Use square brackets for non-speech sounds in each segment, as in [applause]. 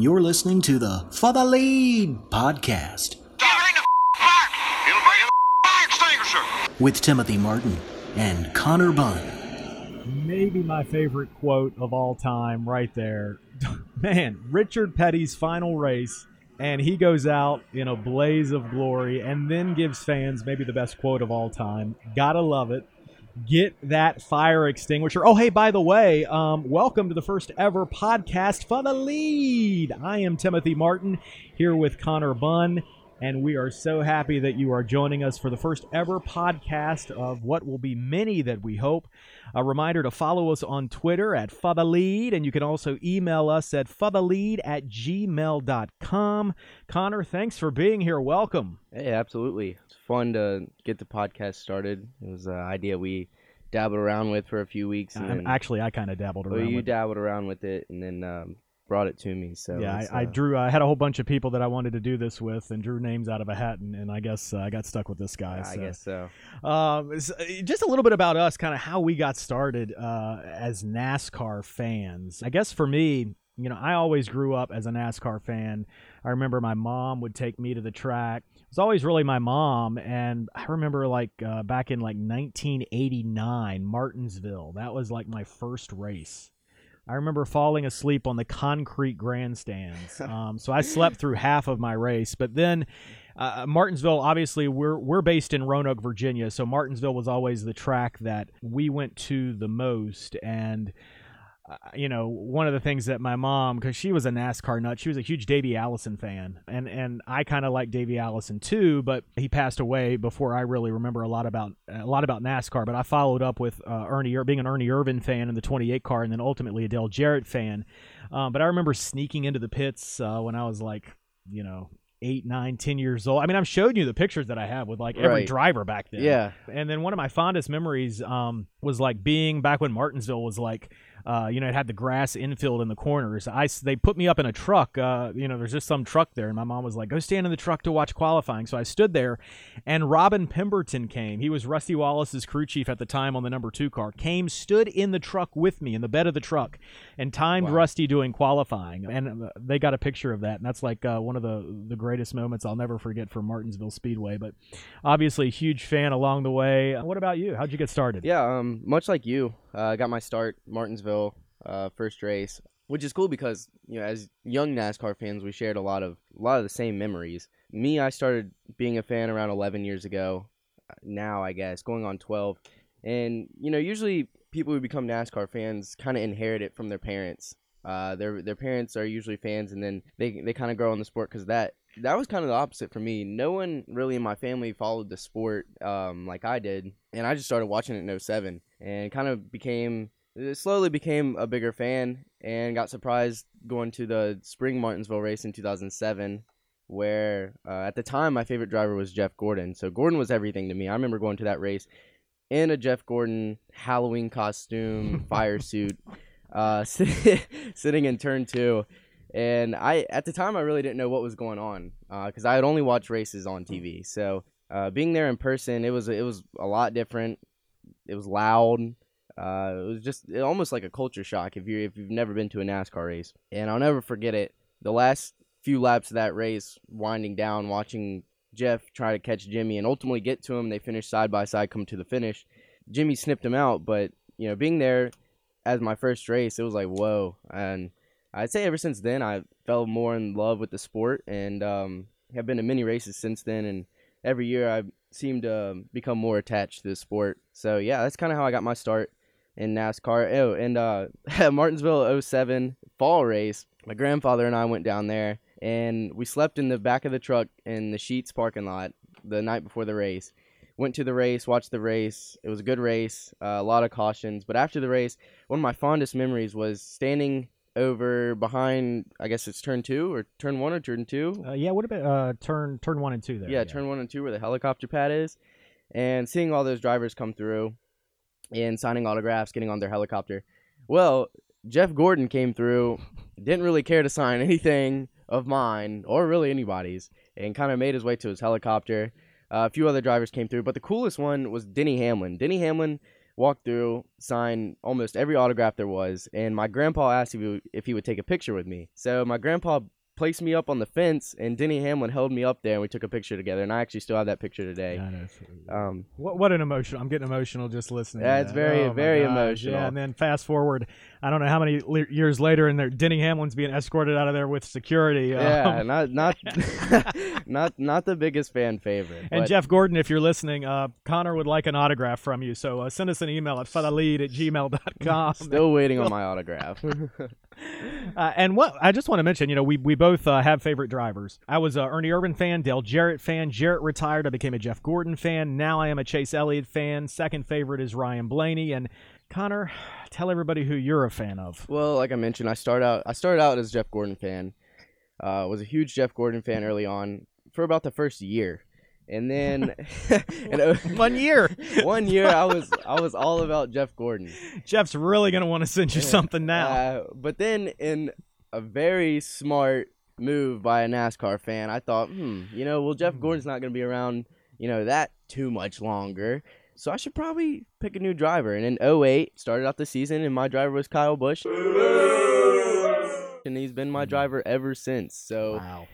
You're listening to the For the Lead podcast with Timothy Martin and Connor Bunn. maybe my favorite quote of all time right there. [laughs] Man, Richard Petty's final race, and he goes out in a blaze of glory and then gives fans maybe the best quote of all time. Gotta love it. Get that fire extinguisher. Oh, hey, by the way, um, welcome to the first ever podcast for the lead. I am Timothy Martin here with Connor Bunn. And we are so happy that you are joining us for the first ever podcast of what will be many that we hope. A reminder to follow us on Twitter at FuthaLead, and you can also email us at FuthaLead at gmail.com. Connor, thanks for being here. Welcome. Hey, absolutely. It's fun to get the podcast started. It was an idea we dabbled around with for a few weeks. And then, actually, I kind of dabbled around. well, you with dabbled around with it and then um, brought it to me. So Yeah, I, I uh, drew. I had a whole bunch of people that I wanted to do this with, and drew names out of a hat, and, and I guess uh, I got stuck with this guy. I so. guess so. Um, s- just a little bit about us, kind of how we got started uh, as NASCAR fans. I guess for me, you know, I always grew up as a NASCAR fan. I remember my mom would take me to the track. It was always really my mom, and I remember like uh, back in like 1989, Martinsville. That was like my first race. I remember falling asleep on the concrete grandstands. [laughs] Um, so I slept through half of my race, but then uh, Martinsville, obviously, we're we're based in Roanoke, Virginia, so Martinsville was always the track that we went to the most. And uh, you know, one of the things that my mom, because she was a NASCAR nut, she was a huge Davey Allison fan, and and I kind of like Davey Allison too, but he passed away before I really remember a lot about a lot about NASCAR. But I followed up with uh, Ernie, being an Ernie Irvan fan in the 28 car, and then ultimately a Dale Jarrett fan. Um, but I remember sneaking into the pits uh, when I was like, you know. Eight, nine, ten years old. I mean, I'm showing you the pictures that I have with like every Right. driver back then. Yeah. And then one of my fondest memories um, was like being back when Martinsville was like, uh, you know, it had the grass infield in the corners. I they put me up in a truck. Uh, you know, there's just some truck there, and my mom was like, "Go stand in the truck to watch qualifying." So I stood there, and Robin Pemberton came. He was Rusty Wallace's crew chief at the time on the number two car. Came, stood in the truck with me in the bed of the truck, and timed Rusty doing qualifying. And uh, they got a picture of that, and that's like uh, one of the the greatest moments I'll never forget from Martinsville Speedway. But obviously, huge fan along the way. What about you? How'd you get started? Yeah, um, much like you, uh, I got my start Martinsville, uh, first race, which is cool because you know, as young NASCAR fans, we shared a lot of a lot of the same memories. Me, I started being a fan around 11 years ago. Now, I guess going on 12, and you know, usually people who become NASCAR fans kind of inherit it from their parents. Uh, their their parents are usually fans, and then they they kind of grow in the sport because that that was kind of the opposite for me. No one really in my family followed the sport um, like I did, and I just started watching it in 07 and kind of became slowly became a bigger fan and got surprised going to the spring Martinsville race in 2007 where uh, at the time my favorite driver was Jeff Gordon. So Gordon was everything to me. I remember going to that race in a Jeff Gordon Halloween costume, [laughs] fire suit, uh, [laughs] sit- sitting in turn two. And I, at the time, I really didn't know what was going on because I had only watched races on TV. So uh, being there in person, it was it was a lot different. It was loud. Uh, it was just it, almost like a culture shock if you if you've never been to a NASCAR race. And I'll never forget it. The last few laps of that race, winding down, watching Jeff try to catch Jimmy and ultimately get to him. They finished side by side, come to the finish. Jimmy snipped him out, but you know, being there as my first race, it was like whoa. And I'd say ever since then, I fell more in love with the sport and um, have been to many races since then. And every year, I seem to um, become more attached to the sport. So yeah, that's kind of how I got my start in NASCAR. Oh, and uh, [laughs] Martinsville 07 fall race. My grandfather and I went down there, and we slept in the back of the truck in the Sheetz parking lot the night before the race. Went to the race, watched the race. It was a good race, uh, a lot of cautions. But after the race, one of my fondest memories was standing over behind. I guess it's turn two or turn one or turn two. Uh, yeah, what about uh, turn turn one and two there? Yeah, turn one and two where the helicopter pad is, and seeing all those drivers come through, and signing autographs, getting on their helicopter. Well, Jeff Gordon came through, didn't really care to sign [laughs] anything of mine or really anybody's, and kind of made his way to his helicopter. Uh, a few other drivers came through, but the coolest one was Denny Hamlin. Denny Hamlin walked through, signed almost every autograph there was, and my grandpa asked if he, would, if he would take a picture with me. So my grandpa placed me up on the fence, and Denny Hamlin held me up there, and we took a picture together. And I actually still have that picture today. Um, What what an emotion! I'm getting emotional just listening. to Yeah, it's very, Oh, very emotional. Yeah, and then fast forward, I don't know how many le- years later, and there, Denny Hamlin's being escorted out of there with security. yeah, um, not not [laughs] not not the biggest fan favorite. and but- Jeff Gordon, if you're listening, uh, Connor would like an autograph from you. So uh, send us an email at fadalead at gmail.com. [laughs] Still waiting on [laughs] my autograph. [laughs] Uh, and what I just want to mention, you know, we we both uh, have favorite drivers. I was a Ernie Irvan fan, Dale Jarrett fan. Jarrett retired. I became a Jeff Gordon fan. Now I am a Chase Elliott fan. Second favorite is Ryan Blaney. And Connor, [sighs] tell everybody who you're a fan of. well, like I mentioned, I start out I started out as Jeff Gordon fan. Uh, was a huge Jeff Gordon fan early on for about the first year, and then [laughs] [laughs] and, One year. [laughs] one year I was I was all about Jeff Gordon. Jeff's really gonna want to send you something now. Uh, but then in a very smart move by a NASCAR fan, I thought, hmm, you know, well Jeff Gordon's not going to be around, you know, that too much longer. So I should probably pick a new driver. And in 08, started out the season, and my driver was Kyle Busch. And he's been my driver ever since. So wow.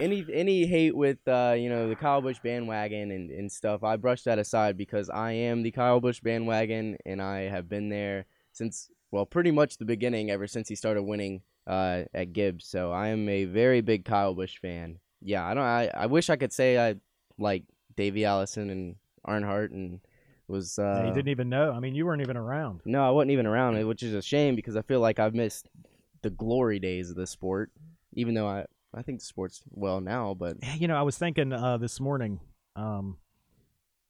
Any any hate with uh, you know the Kyle Busch bandwagon and, and stuff, I brush that aside because I am the Kyle Busch bandwagon and I have been there since well pretty much the beginning ever since he started winning uh, at Gibbs. So I am a very big Kyle Busch fan. Yeah, I don't I, I wish I could say I like Davey Allison and Earnhardt and was uh, Yeah, you didn't even know. I mean, you weren't even around. no, I wasn't even around, which is a shame because I feel like I've missed the glory days of the sport. Even though I, I think the sport's well now, but You know, I was thinking uh, this morning. Um,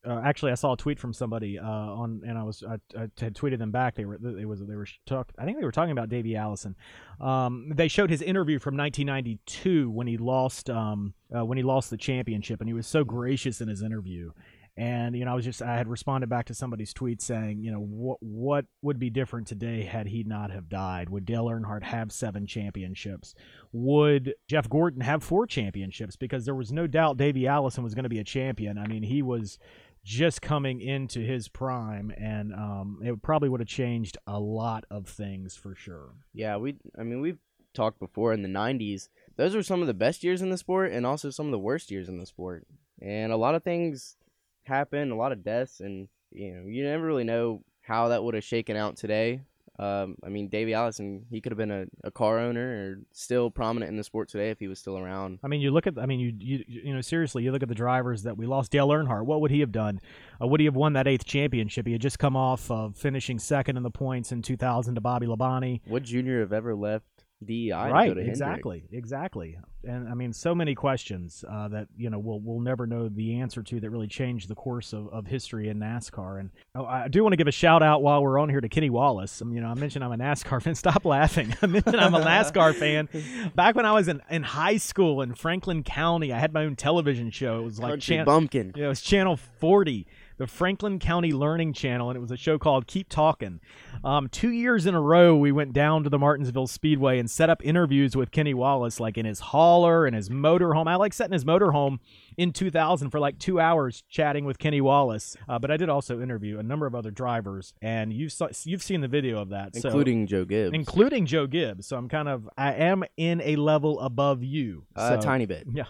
uh, actually, I saw a tweet from somebody uh, on, and I was I, I had tweeted them back. They were they was they were talk. I think they were talking about Davey Allison. Um, they showed his interview from 1992 when he lost um, uh, when he lost the championship, and he was so gracious in his interview. And you know, I was just I had responded back to somebody's tweet saying, you know, what what would be different today had he not have died? Would Dale Earnhardt have seven championships? Would Jeff Gordon have four championships? Because there was no doubt Davey Allison was going to be a champion. I mean, he was just coming into his prime, and um, it probably would have changed a lot of things for sure. Yeah, we. I mean, we've talked before in the '90s. Those were some of the best years in the sport, and also some of the worst years in the sport. And a lot of things happened, a lot of deaths, and you know, you never really know how that would have shaken out today. Um, I mean, Davey Allison, he could have been a, a car owner or still prominent in the sport today if he was still around. I mean, you look at, I mean, you you you know, seriously, you look at the drivers that we lost. Dale Earnhardt, what would he have done? Uh, would he have won that eighth championship? He had just come off of finishing second in the points in 2000 to Bobby Labonte. Would Junior have ever left DEI? right, to Hendrick? exactly, exactly. And I mean, so many questions uh, that you know we'll we'll never know the answer to that really changed the course of, of history in NASCAR. And oh, I do want to give a shout out while we're on here to Kenny Wallace. Um, you know, I mentioned I'm a NASCAR [laughs] fan. Stop laughing. I mentioned I'm a NASCAR fan. [laughs] Back when I was in, in high school in Franklin County, I had my own television show. It was like Country chan- bumpkin. yeah, it was Channel 40, the Franklin County Learning Channel, and it was a show called Keep Talking. Um, two years in a row, we went down to the Martinsville Speedway and set up interviews with Kenny Wallace, like in his hauler and his motorhome. I like setting his motorhome in 2000 for like two hours chatting with Kenny Wallace. Uh, but I did also interview a number of other drivers, and you've saw, you've seen the video of that, so- including Joe Gibbs. including Joe Gibbs. So I'm kind of I am in a level above you. a so- Uh, tiny bit. [laughs] Yeah.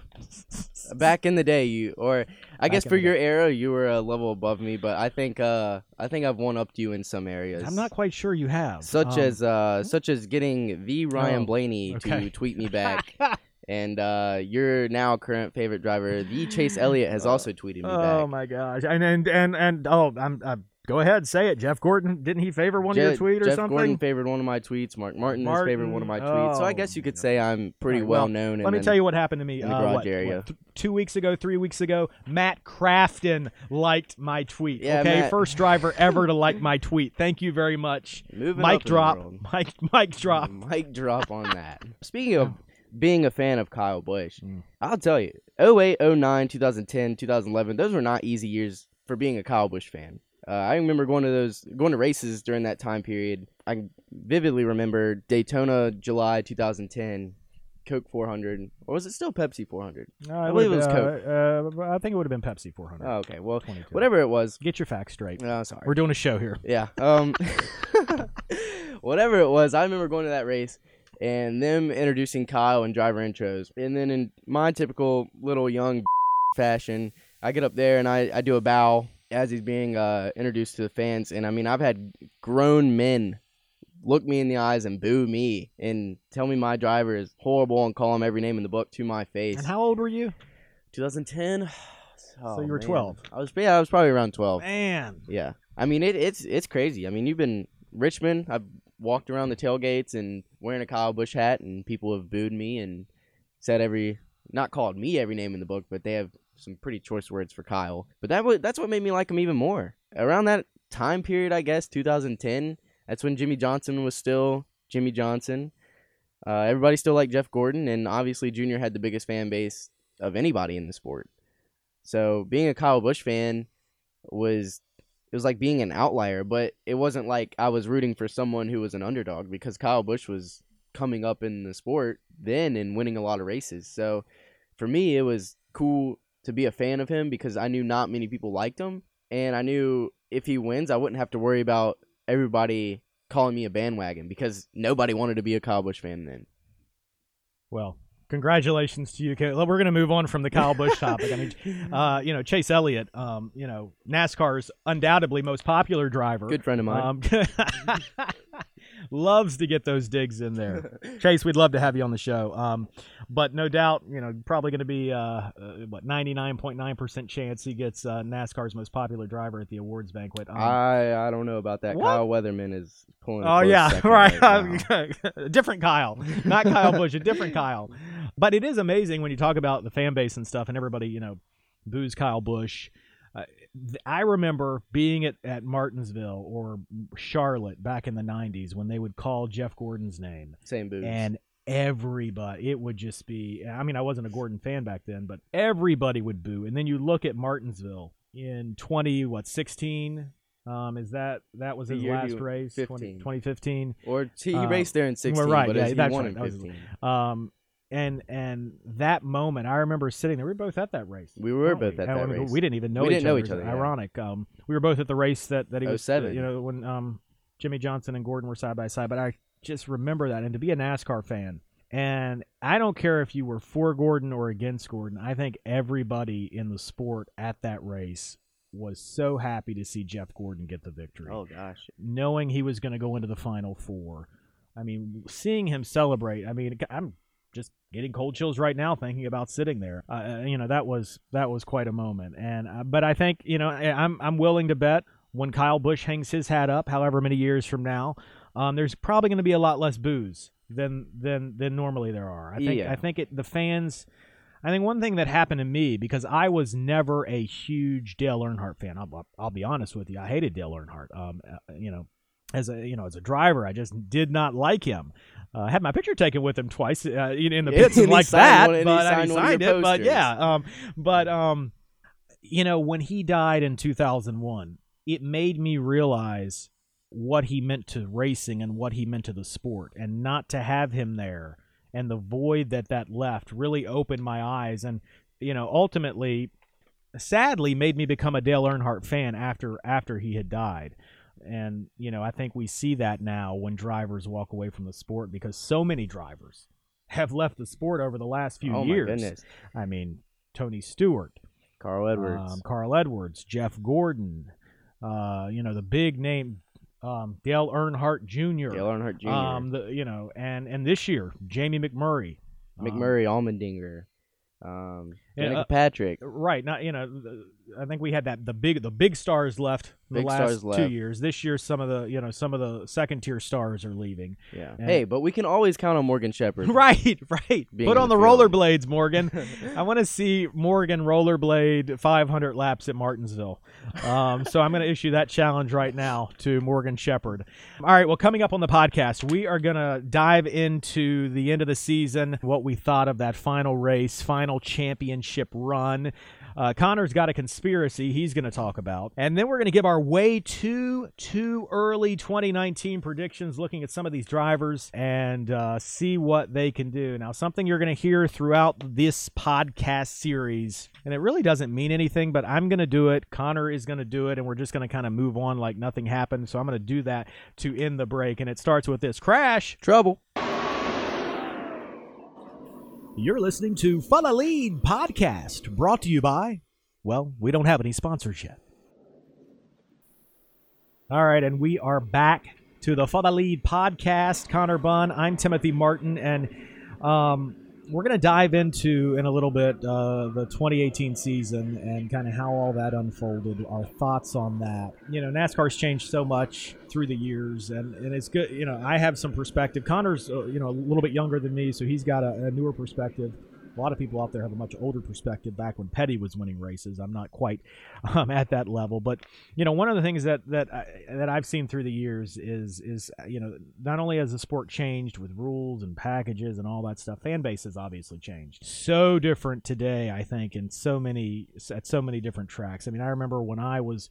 back in the day you or i guess for your era you were a level above me but i think uh i think i've one upped you in some areas I'm not quite sure you have. such Um, as uh such as getting the ryan Oh, blaney okay. to tweet me back [laughs] and uh your now current favorite driver the chase elliott has also tweeted me Oh back Oh my gosh! And and and and oh, I'm uh, go ahead, say it. Jeff Gordon didn't he favor one of your tweets tweet or Jeff something? Gordon favored one of my tweets. Mark Martin, has favored one of my Martin, tweets. So I oh, guess you could say I'm pretty Alright, well, well, known. Let me tell you what happened to me. in the uh, what- area. what, th- two weeks ago, three weeks ago, Matt Crafton liked my tweet. Yeah, okay, Matt- first driver ever to like my tweet. Thank you very much. Moving Mic drop. Mic mic drop. Mic drop on that. Speaking of [laughs] being a fan of Kyle Busch, Mm. I'll tell you, 08, 09, 2010, 2011, those were not easy years for being a Kyle Busch fan. Uh, I remember going to those going to races during that time period. I vividly remember Daytona, July 2010. Coke 400, or was it still Pepsi 400? Uh, I believe it was uh, uh, I think it would have been Pepsi 400. Oh, okay, well, 22. whatever it was. Get your facts straight. Oh, sorry. We're doing a show here. Yeah. Um, [laughs] whatever it was, I remember going to that race and them introducing Kyle and driver intros, and then in my typical little young [laughs] fashion, I get up there and I, I do a bow as he's being uh, introduced to the fans, and I mean I've had grown men look me in the eyes and boo me and tell me my driver is horrible and call him every name in the book to my face. And how old were you? 2010. So you were man. 12. I was yeah, I was probably around 12. Man. Yeah, I mean it, it's it's crazy. I mean you've been Richmond. I've walked around the tailgates and wearing a Kyle Busch hat, and people have booed me and said every not called me every name in the book, but they have some pretty choice words for Kyle. But that that's what made me like him even more. Around that time period, I guess 2010. That's when Jimmie Johnson was still Jimmie Johnson. Uh, everybody still liked Jeff Gordon, and obviously Junior had the biggest fan base of anybody in the sport. So being a Kyle Busch fan was it was like being an outlier, but it wasn't like I was rooting for someone who was an underdog because Kyle Busch was coming up in the sport then and winning a lot of races. So for me, it was cool to be a fan of him because I knew not many people liked him, and I knew if he wins, I wouldn't have to worry about everybody calling me a bandwagon because nobody wanted to be a Kyle Busch fan then. Well, congratulations to you. We're going to move on from the Kyle Busch [laughs] topic. I mean, uh, you know, Chase Elliott, um, you know, NASCAR's undoubtedly most popular driver. Good friend of mine. Um, [laughs] [laughs] loves to get those digs in there. [laughs] Chase, we'd love to have you on the show. Um, but no doubt, you know, probably going to be uh, uh, what ninety nine point nine percent chance he gets uh, NASCAR's most popular driver at the awards banquet. Um, I I don't know about that. What? Kyle Weatherman is pulling. Oh yeah, second [laughs] right. [laughs] different Kyle, not Kyle Busch, a different Kyle. But it is amazing when you talk about the fan base and stuff, and everybody, you know, boos Kyle Busch. I remember being at, at Martinsville or Charlotte back in the '90s when they would call Jeff Gordon's name, Same booze. and everybody, it would just be. I mean, I wasn't a Gordon fan back then, but everybody would boo. And then you look at Martinsville in 20 what 16. Um, is that that was his last race? 20, 2015. or he, he Uh, raced there in sixteen, right, but yeah, that's won right, in that was- fifteen. Um, and and that moment, I remember sitting there. We were both at that race. We were both we? at that I mean, race. We didn't even know We each didn't know other. each other, yeah. Ironic. Um, we were both at the race that that he was. 07. You know, when um Jimmie Johnson and Gordon were side by side. But I just remember that, and to be a NASCAR fan, and I don't care if you were for Gordon or against Gordon. I think everybody in the sport at that race was so happy to see Jeff Gordon get the victory Oh gosh, knowing he was going to go into the final four. I mean, seeing him celebrate. I mean, I'm just getting cold chills right now thinking about sitting there. Uh, you know, that was that was quite a moment. And uh, but I think you know I'm I'm willing to bet when Kyle Busch hangs his hat up, however many years from now, um, there's probably going to be a lot less booze than than than normally there are. I think Yeah. I think it the fans. I think one thing that happened to me because I was never a huge Dale Earnhardt fan. I'll, I'll be honest with you. I hated Dale Earnhardt. Um, uh, you know, as a you know as a driver, I just did not like him. Uh, I had my picture taken with him twice uh, in the Yeah, [laughs] pits and and like that, one- but signed one of signed your it. But yeah, um, but um, you know, when he died in 2001, it made me realize what he meant to racing and what he meant to the sport, and not to have him there and the void that that left really opened my eyes and you know ultimately sadly made me become a Dale Earnhardt fan after after he had died. And you know, I think we see that now when drivers walk away from the sport because so many drivers have left the sport over the last few oh years. my goodness, I mean, Tony Stewart, Carl Edwards. um, Carl Edwards, Jeff Gordon, uh, you know, the big name um, Dale Earnhardt Jr. Dale Earnhardt Jr. Um, the you know, and and this year Jamie McMurray, um, McMurray, um, Yeah, Danica uh, Patrick. Right. Not you know. The- I think we had that the big the big stars left in Big the last two left. years. This year, some of the you know some of the second tier stars are leaving. Yeah. and- Hey, but we can always count on Morgan Shepherd. [laughs] Right. Right. Put on the the rollerblades, Morgan. [laughs] I want to see Morgan rollerblade 500 laps at Martinsville. Um, so I'm going [laughs] to issue that challenge right now to Morgan Shepherd. All right. Well, coming up on the podcast, we are going to dive into the end of the season, what we thought of that final race, final championship run. Uh, Connor's got a conspiracy he's going to talk about. And then we're going to give our way too, too early 2019 predictions, looking at some of these drivers and uh, see what they can do. Now, something you're going to hear throughout this podcast series, and it really doesn't mean anything, but I'm going to do it. Connor is going to do it, and we're just going to kind of move on like nothing happened. So I'm going to do that to end the break. And it starts with this crash. Trouble. You're listening to For the Lead Podcast, brought to you by, well, we don't have any sponsors yet. All right, and we are back to the For the Lead Podcast. Connor Bunn, I'm Timothy Martin, and um, we're going to dive into in a little bit uh, the 2018 season and kind of how all that unfolded, our thoughts on that. You know, NASCAR's changed so much through the years, and, and it's good. You know, I have some perspective. Connor's, uh, you know, a little bit younger than me, so he's got a, a newer perspective. A lot of people out there have a much older perspective back when Petty was winning races. I'm not quite [laughs] um, at that level, but you know, one of the things that that I, that I've seen through the years is is you know, not only has the sport changed with rules and packages and all that stuff, fan base has obviously changed. So different today, I think, in so many at so many different tracks. I mean, I remember when I was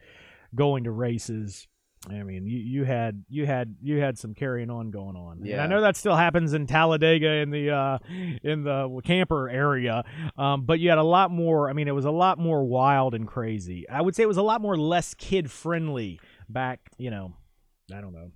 going to races I mean, you, you had you had you had some carrying on going on. And I know that still happens in Talladega in the uh, in the camper area, um, but you had a lot more. I mean, it was a lot more wild and crazy. I would say it was a lot more less kid friendly back. You know, I don't know,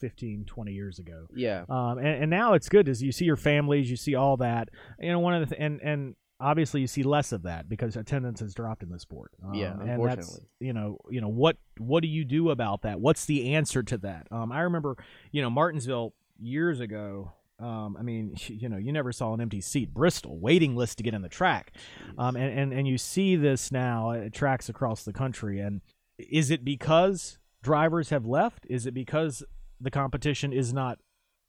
15, 20 years ago. Yeah. Um, and, and now it's good as you see your families, you see all that. You know, one of the th- and and obviously you see less of that because attendance has dropped in the sport. Um, Yeah, unfortunately. you know you know what what do you do about that? What's the answer to that? Um, I remember you know Martinsville years ago. Um, I mean, [laughs] you know, you never saw an empty seat. Bristol waiting list to get in the track, um, and, and and you see this now at tracks across the country. And is it because drivers have left? Is it because the competition is not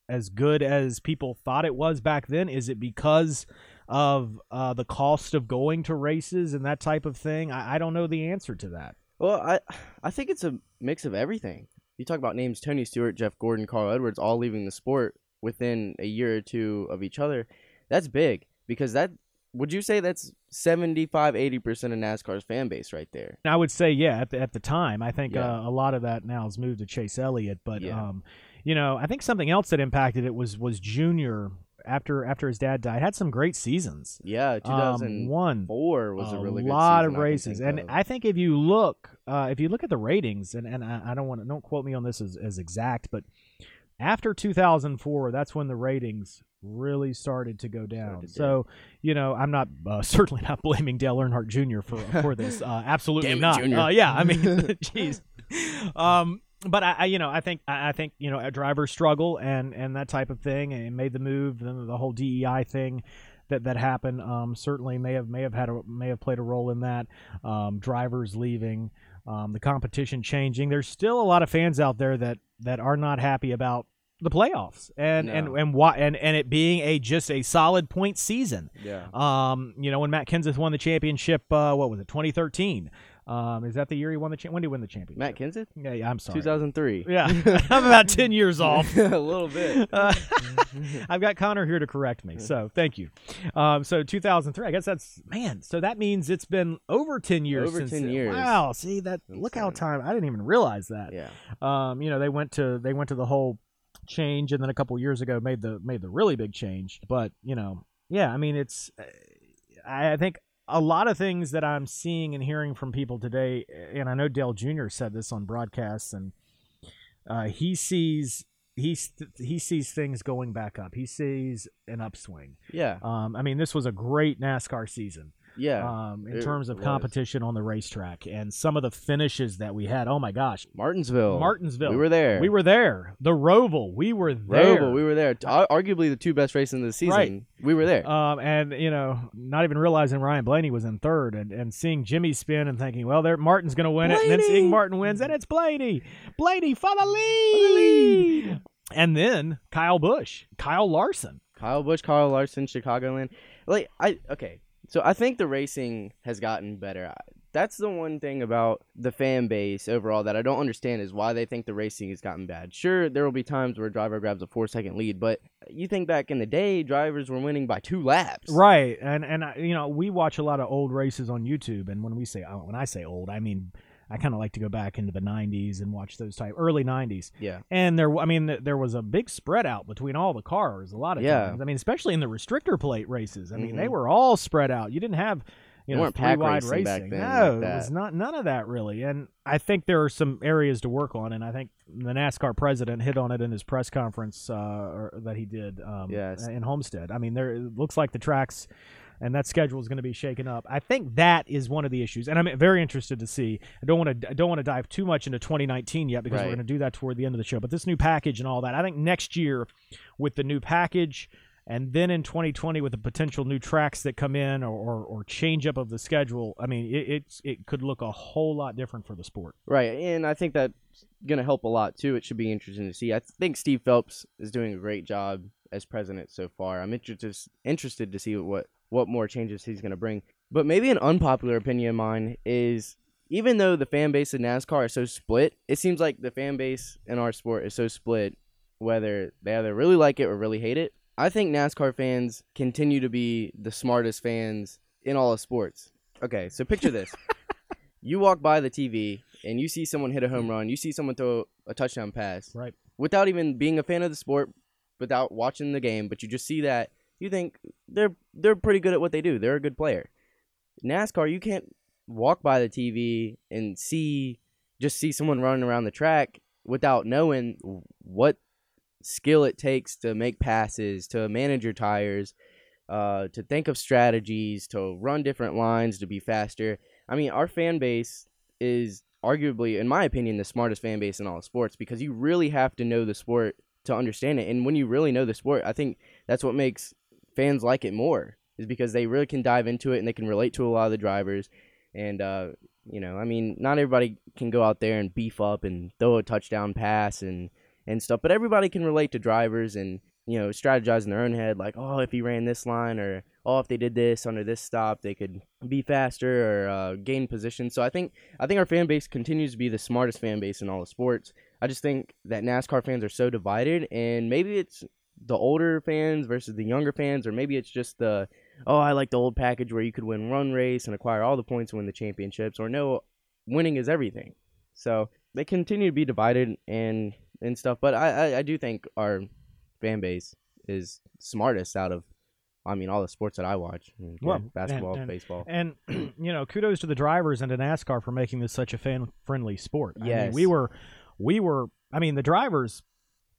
as good as people thought it was back then? Is it because of uh, the cost of going to races and that type of thing? I, I don't know the answer to that. Well, I I think it's a mix of everything. You talk about names Tony Stewart, Jeff Gordon, Carl Edwards all leaving the sport within a year or two of each other. That's big because that would you say that's 75 80% of NASCAR's fan base right there. I would say, yeah, at the, at the time, I think Yeah. uh, a lot of that now has moved to Chase Elliott. But Yeah. um, you know, I think something else that impacted it was was Junior after after his dad died had some great seasons. Yeah, Um, 2004 one was a a really good lot of races, think and of. I think if you look, uh, if you look at the ratings, and, and I, I don't want to don't quote me on this as, as exact, but after 2004, that's when the ratings really started to go down. To So you know, I'm not uh, [laughs] certainly not blaming Dale Earnhardt Jr. for for this. Uh, [laughs] absolutely it, not. Uh, yeah, I mean, [laughs] jeez. Um, but I, I, you know, I think I I think you know, a driver struggle and and that type of thing, and made the move. Then the whole DEI thing that that happened um, certainly may have may have had a may have played a role in that. Um, drivers leaving, um, the competition changing. There's still a lot of fans out there that that are not happy about the playoffs and and and why and and it being a just a solid point season. Yeah. Um, you know, when Matt Kenseth won the championship, uh, what was it, 2013? Um, is that the year he won the cha- when did he win the championship? Matt Kenseth? Yeah, yeah, I'm sorry. 2003. [laughs] Yeah, [laughs] [laughs] I'm about 10 years off. a little bit. Uh, I've got Connor here to correct me, so thank you. Um, so 2003, I guess that's man. So that means it's been over 10 years. Over since 10 it- years. Wow. See that? Look how time. I didn't even realize that. Yeah. Um, you know, they went to they went to the whole change, and then a couple years ago made the made the really big change. But you know, yeah, I mean, it's I I think a lot of things that I'm seeing and hearing from people today, and I know Dale Jr. said this on broadcasts, and uh, he sees he he sees things going back up. He sees an upswing. Yeah. Um, I mean, this was a great NASCAR season Yeah. um, in it terms of was. competition on the racetrack, and some of the finishes that we had. Oh my gosh, Martinsville. Martinsville. We were there. we were there. The Roval, we were there. Roval, we were there. Arguably the two best races in the season. Right. We were there. Um, and you know, not even realizing Ryan Blaney was in third, and, and seeing Jimmy spin and thinking, well, there Martin's going to win it, and then seeing Martin wins, and it's Blaney, Blaney for the lead, and then Kyle Busch, Kyle Larson. Kyle Busch, Kyle Larson, Chicagoland. Like I okay, so I think the racing has gotten better. That's the one thing about the fan base overall that I don't understand is why they think the racing has gotten bad. Sure, there will be times where a driver grabs a four second lead, but you think back in the day, drivers were winning by two laps. Right, and and you know we watch a lot of old races on YouTube, and when we say uh, when I say old, I mean I kind of like to go back into the '90s and watch those type early '90s. Yeah. And there, I mean, there was a big spread out between all the cars. A lot of Yeah. times. I mean, especially in the restrictor plate races. I mean, they Mhm. were all spread out. You didn't have, you They know, three pack wide racing back racing. then no, like it was not none of that really. And I think there are some areas to work on. And I think the NASCAR president hit on it in his press conference uh, that he did um, Yes. in Homestead. I mean, there it looks like the tracks and that schedule is going to be shaken up. I think that is one of the issues, and I'm very interested to see. I don't want to I don't want to dive too much into 2019 yet because we're going to do that toward the end of the show. But this new package and all that, I think next year with the new package. And then in 2020, with the potential new tracks that come in or, or, or change up of the schedule, I mean, it, it's it could look a whole lot different for the sport. Right, and I think that's gonna help a lot too. It should be interesting to see. I think Steve Phelps is doing a great job as president so far. I'm interested interested to see what what more changes he's gonna bring. But maybe an unpopular opinion of mine is even though the fan base of NASCAR is so split, it seems like the fan base in our sport is so split whether they either really like it or really hate it. I think NASCAR fans continue to be the smartest fans in all of sports. Okay, so picture this. [laughs] you walk by the TV and you see someone hit a home run, you see someone throw a touchdown pass Right. without even being a fan of the sport, without watching the game, but you just see that, you think they're they're pretty good at what they do. They're a good player. NASCAR, you can't walk by the TV and see just see someone running around the track without knowing what skill it takes to make passes, to manage your tires, uh, to think of strategies, to run different lines, to be faster. I mean, our fan base is arguably, in my opinion, the smartest fan base in all sports because you really have to know the sport to understand it. And when you really know the sport, I think that's what makes fans like it more, is because they really can dive into it and they can relate to a lot of the drivers. And, uh, you know, I mean, not everybody can go out there and beef up and throw a touchdown pass and, and stuff, but everybody can relate to drivers and, you know, strategize in their own head, like, oh, if he ran this line or, oh, if they did this under this stop, they could be faster or uh, gain position. So I think I think our fan base continues to be the smartest fan base in all of sports. I just think that NASCAR fans are so divided, and maybe it's the older fans versus the younger fans, or maybe it's just the oh, I like the old package where you could win one race and acquire all the points and win the championships, or no, winning is everything. So they continue to be divided and and stuff, but I I, I do think our fan base is smartest out of. I mean, all the sports that I watch, I mean, Well, yeah, basketball, and- and- baseball. And [clears throat] you know, kudos to the drivers and to NASCAR for making this such a fan-friendly sport. I mean, we were, we were. I mean, the drivers,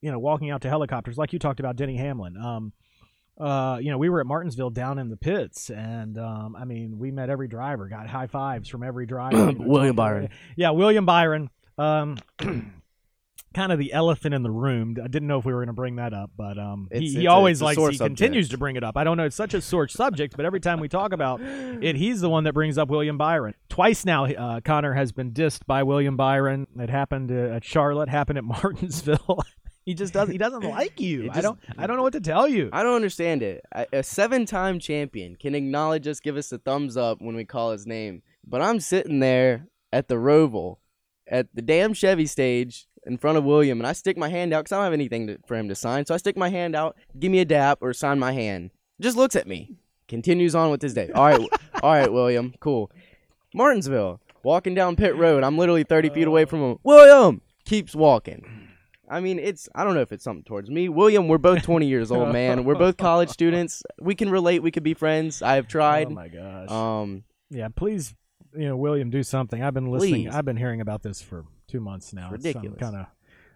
you know, walking out to helicopters, like you talked about, Denny Hamlin. Um, uh, you know, we were at Martinsville down in the pits, and um, I mean, we met every driver, got high fives from every driver. [coughs] William Byron. Yeah, William Byron. Um, [clears throat] kind of the elephant in the room. I didn't know if we were going to bring that up, but um, he, it's he always a likes. He continues to bring it up. I don't know. It's such a sore subject, but every time we talk about it, he's the one that brings up William Byron. Twice now, uh, Connor has been dissed by William Byron. It happened uh, at Charlotte. Happened at [laughs] Martinsville. He just doesn't. He doesn't [laughs] like you. It I don't. I don't know what to tell you. I don't understand it. A a seven-time champion can acknowledge us, give us a thumbs up when we call his name. But I'm sitting there at the Roval, at the damn Chevy stage in front of William, and I stick my hand out because I don't have anything to, for him to sign. So I stick my hand out, give me a dap or sign my hand. Just looks at me, continues on with his day. All right, [laughs] all right, William, cool. Martinsville, walking down pit road. I'm literally 30 feet away from him. William keeps walking. I mean, it's I don't know if it's something towards me. William, we're both 20 years old, [laughs] man. We're both college students. We can relate. We could be friends. I have tried. Oh my gosh. Um, yeah, please, you know, William, do something. I've been listening. Please. I've been hearing about this for two months now. It's- ridiculous. Kind of,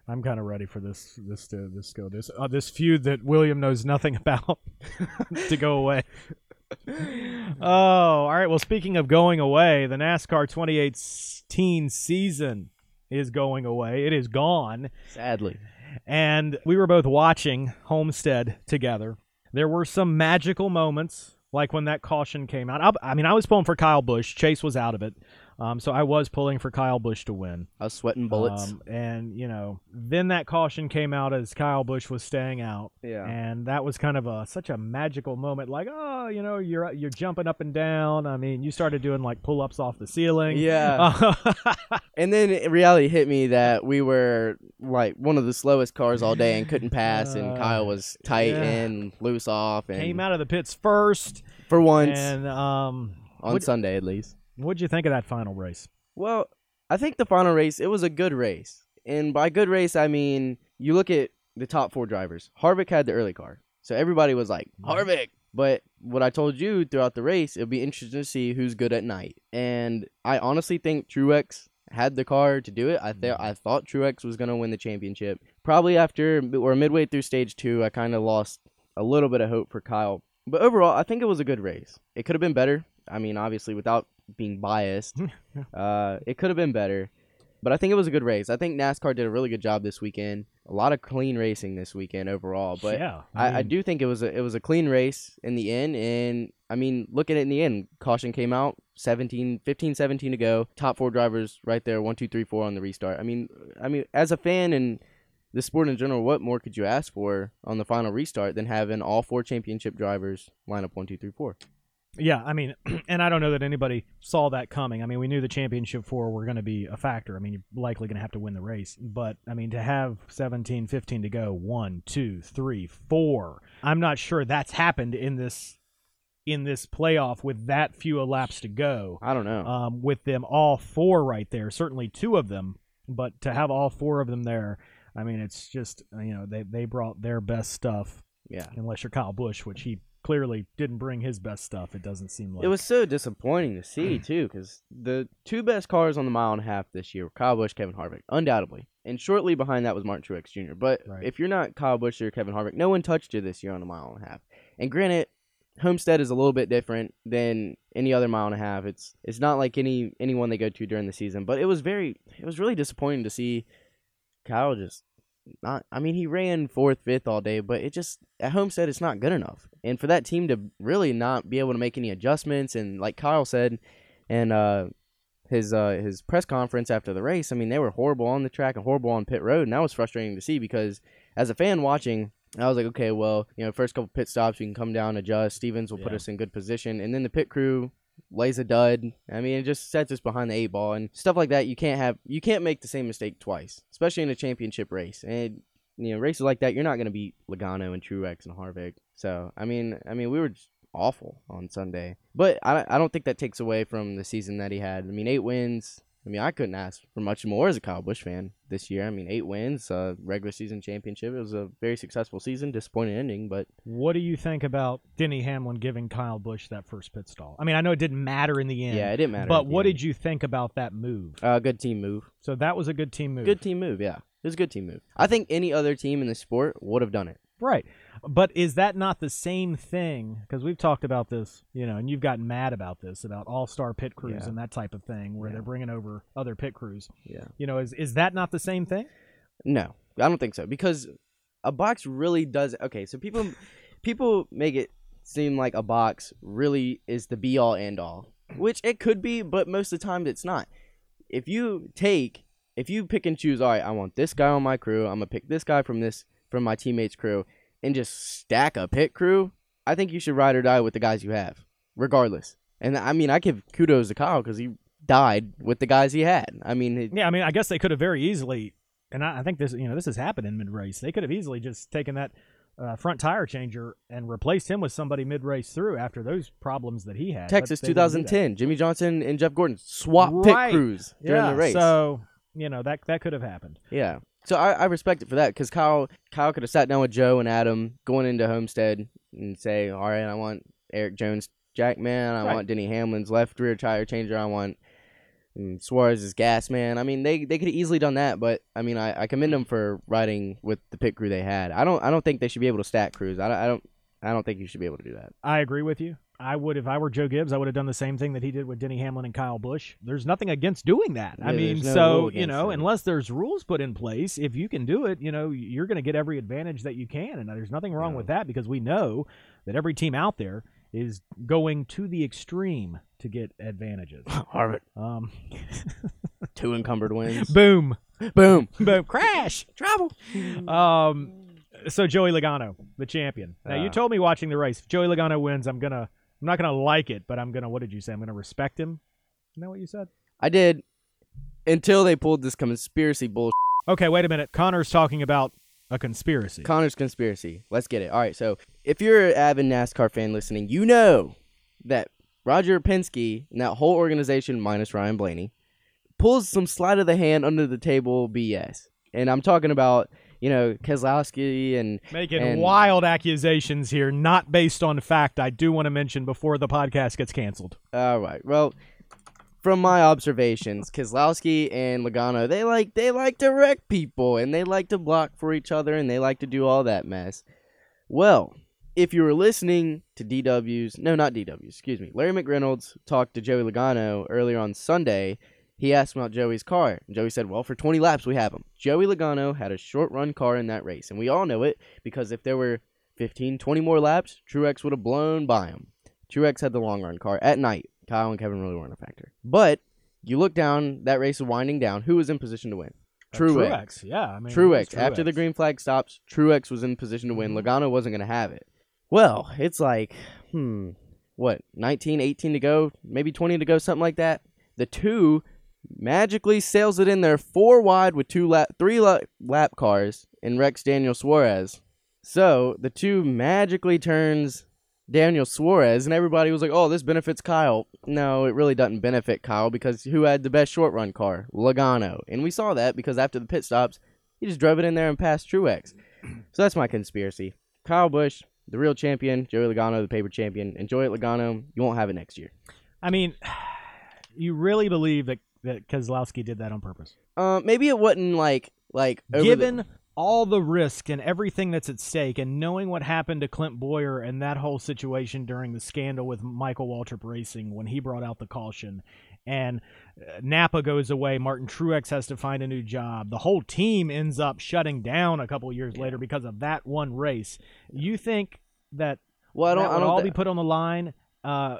I'm kind of ready for this, this to this go this uh, this feud that William knows nothing [laughs] about [laughs] to go away. oh, all right. Well, speaking of going away, the NASCAR 2018 season is going away. It is gone sadly, and we were both watching Homestead together. There were some magical moments, like when that caution came out. I, I mean, I was pulling for Kyle Busch. Chase was out of it, um, so I was pulling for Kyle Busch to win. I was sweating bullets. Um, and you know, then that caution came out as Kyle Busch was staying out, yeah. and that was kind of a such a magical moment. Like, oh, you know, you're you're jumping up and down. I mean, you started doing like pull ups off the ceiling. Yeah. [laughs] And then reality hit me that we were like one of the slowest cars all day and couldn't pass, and Uh, Kyle was tight yeah. and loose off, and came out of the pits first, for once and um, on Sunday at least. What'd you think of that final race? Well, I think the final race it was a good race, and by good race I mean you look at the top four drivers. Harvick had the early car, so everybody was like mm-hmm. Harvick. But what I told you throughout the race, it'll be interesting to see who's good at night. And I honestly think Truex had the car to do it. I th- mm-hmm. I thought Truex was gonna win the championship. Probably after or midway through stage two, I kind of lost a little bit of hope for Kyle. But overall, I think it was a good race. It could have been better. I mean, obviously, without being biased, [laughs] uh, it could have been better. But I think it was a good race. I think NASCAR did a really good job this weekend. A lot of clean racing this weekend overall. But yeah, I, I mean, do think it was a it was a clean race in the end, and I mean, look at it in the end. Caution came out, 17, 15, 17 to go. Top four drivers right there, one, two, three, four on the restart. I mean, I mean, as a fan and the sport in general, what more could you ask for on the final restart than having all four championship drivers line up one, two, three, four? Yeah, I mean, [clears throat] and I don't know that anybody saw that coming. I mean, we knew the championship four were going to be a factor. I mean, you're likely going to have to win the race. But, I mean, to have 17, 15 to go, one, two, three, four, I'm not sure that's happened in this in this playoff with that few laps to go. I don't know. Um, with them all four right there, certainly two of them, but to have all four of them there, I mean, it's just you know they they brought their best stuff. yeah. Unless you're Kyle Busch, which he clearly didn't bring his best stuff. It doesn't seem like It was so disappointing to see mm. too, because the two best cars on the mile and a half this year were Kyle Busch, Kevin Harvick, undoubtedly, and shortly behind that was Martin Truex Jr. But Right. if you're not Kyle Busch or Kevin Harvick, no one touched you this year on the mile and a half. And granted, Homestead is a little bit different than any other mile and a half. It's it's not like any anyone they go to during the season, but it was very it was really disappointing to see Kyle just not I mean he ran fourth, fifth all day, but it just at Homestead it's not good enough. And for that team to really not be able to make any adjustments and like Kyle said and uh his uh his press conference after the race, I mean they were horrible on the track and horrible on pit road and that was frustrating to see because as a fan watching I was like, okay, well, you know, first couple pit stops, we can come down, adjust. Stevens will put us in good position, and then the pit crew lays a dud. I mean, it just sets us behind the eight ball and stuff like that. You can't have, you can't make the same mistake twice, especially in a championship race. And you know, races like that, you're not gonna beat Logano and Truex and Harvick. So, I mean, I mean, we were awful on Sunday, but I, I don't think that takes away from the season that he had. I mean, eight wins. I mean, I couldn't ask for much more as a Kyle Busch fan this year. I mean, eight wins, uh, regular season championship. It was a very successful season. Disappointing ending, but What do you think about Denny Hamlin giving Kyle Busch that first pit stall? I mean, I know it didn't matter in the end. yeah, it didn't matter. But what did you think about that move? Uh, good team move. So that was a good team move. Good team move. Yeah, it was a good team move. I think any other team in the sport would have done it. Right. But is that not the same thing? Because we've talked about this, you know, and you've gotten mad about this, about all star pit crews Yeah. and that type of thing, where Yeah. they're bringing over other pit crews. Yeah. You know, is, is that not the same thing? No, I don't think so because a box really does. Okay, so people people make it seem like a box really is the be all end all, which it could be, but most of the time it's not. If you take, if you pick and choose, all right, I want this guy on my crew. I'm gonna pick this guy from this from my teammates' crew, and just stack a pit crew. I think you should ride or die with the guys you have, regardless. And I mean, I give kudos to Kyle because he died with the guys he had. I mean, it, Yeah, I mean, I guess they could have very easily, and I, I think this, you know, this has happened in mid race. They could have easily just taken that uh, front tire changer and replaced him with somebody mid race through after those problems that he had. Texas they didn't do that. 2010, Jimmie Johnson and Jeff Gordon swap Right. pit crews during yeah, the race. So you know that that could have happened. yeah, so I, I respect it for that because Kyle Kyle could have sat down with Joe and Adam going into Homestead and say, all right, I want Erik Jones Jack man, I Right. want Denny Hamlin's left rear tire changer, I want mm, Suarez's gas man. I mean, they they could have easily done that, but I mean, I, I commend them for riding with the pit crew they had. I don't I don't think they should be able to stack crews. I don't I don't I don't think you should be able to do that. I agree with you. I would, if I were Joe Gibbs, I would have done the same thing that he did with Denny Hamlin and Kyle Busch. There's nothing against doing that. I mean, no so you know, it. unless there's rules put in place, if you can do it, you know, you're going to get every advantage that you can, and there's nothing wrong Yeah. with that because we know that every team out there is going to the extreme to get advantages. [laughs] Harvick, Um, [laughs] two encumbered wins. boom, Boom. [laughs] boom, crash, Travel. um, so Joey Logano, the champion. Now you Uh. told me watching the race, if Joey Logano wins, I'm gonna, I'm not gonna like it, but I'm gonna. What did you say? I'm gonna respect him. Isn't that what you said? I did until they pulled this conspiracy bullshit. Okay, wait a minute. Connor's talking about a conspiracy. Connor's conspiracy. Let's get it. All right. So if you're an avid NASCAR fan listening, you know that Roger Penske and that whole organization, minus Ryan Blaney, pulls some sleight of the hand under the table BS. And I'm talking about, you know, Keselowski and Making and- wild accusations here, not based on fact. I do want to mention before the podcast gets canceled. All right. Well, from my observations, Keselowski and Logano, they like they like to wreck people and they like to block for each other and they like to do all that mess. Well, if you were listening to DW's, no, not DW's, excuse me, Larry McReynolds talked to Joey Logano earlier on Sunday. He asked about Joey's car. And Joey said, Well, for 20 laps, we have him. Joey Logano had a short run car in that race. And we all know it because if there were 15, 20 more laps, Truex would have blown by him. Truex had the long run car at night. Kyle and Kevin really weren't a factor. But you look down, that race is winding down. Who was in position to win? Uh, Truex. yeah. I mean, it Truex. After the green flag stops, Truex was in position to win. Mhm. Logano wasn't going to have it. Well, it's like, hmm, what, 19, 18 to go, maybe 20 to go, something like that. The two magically sails it in there four wide with two lap, three lap, lap cars and wrecks Daniel Suarez. So the two magically turns Daniel Suarez, and everybody was like, "Oh, this benefits Kyle." No, it really doesn't benefit Kyle because who had the best short run car? Logano, and we saw that because after the pit stops, he just drove it in there and passed Truex. So that's my conspiracy. Kyle Busch, the real champion. Joey Logano, the paper champion. Enjoy it, Logano. You won't have it next year. I mean, [sighs] you really believe that that Keselowski did that on purpose? Um, maybe it wasn't like like over the- Given all the risk and everything that's at stake, and knowing what happened to Clint Bowyer and that whole situation during the scandal with Michael Waltrip Racing when he brought out the caution, and uh, Napa goes away, Martin Truex has to find a new job. The whole team ends up shutting down a couple years later because of that one race. You think that well, I don't. that I would don't. all thi- be put on the line uh,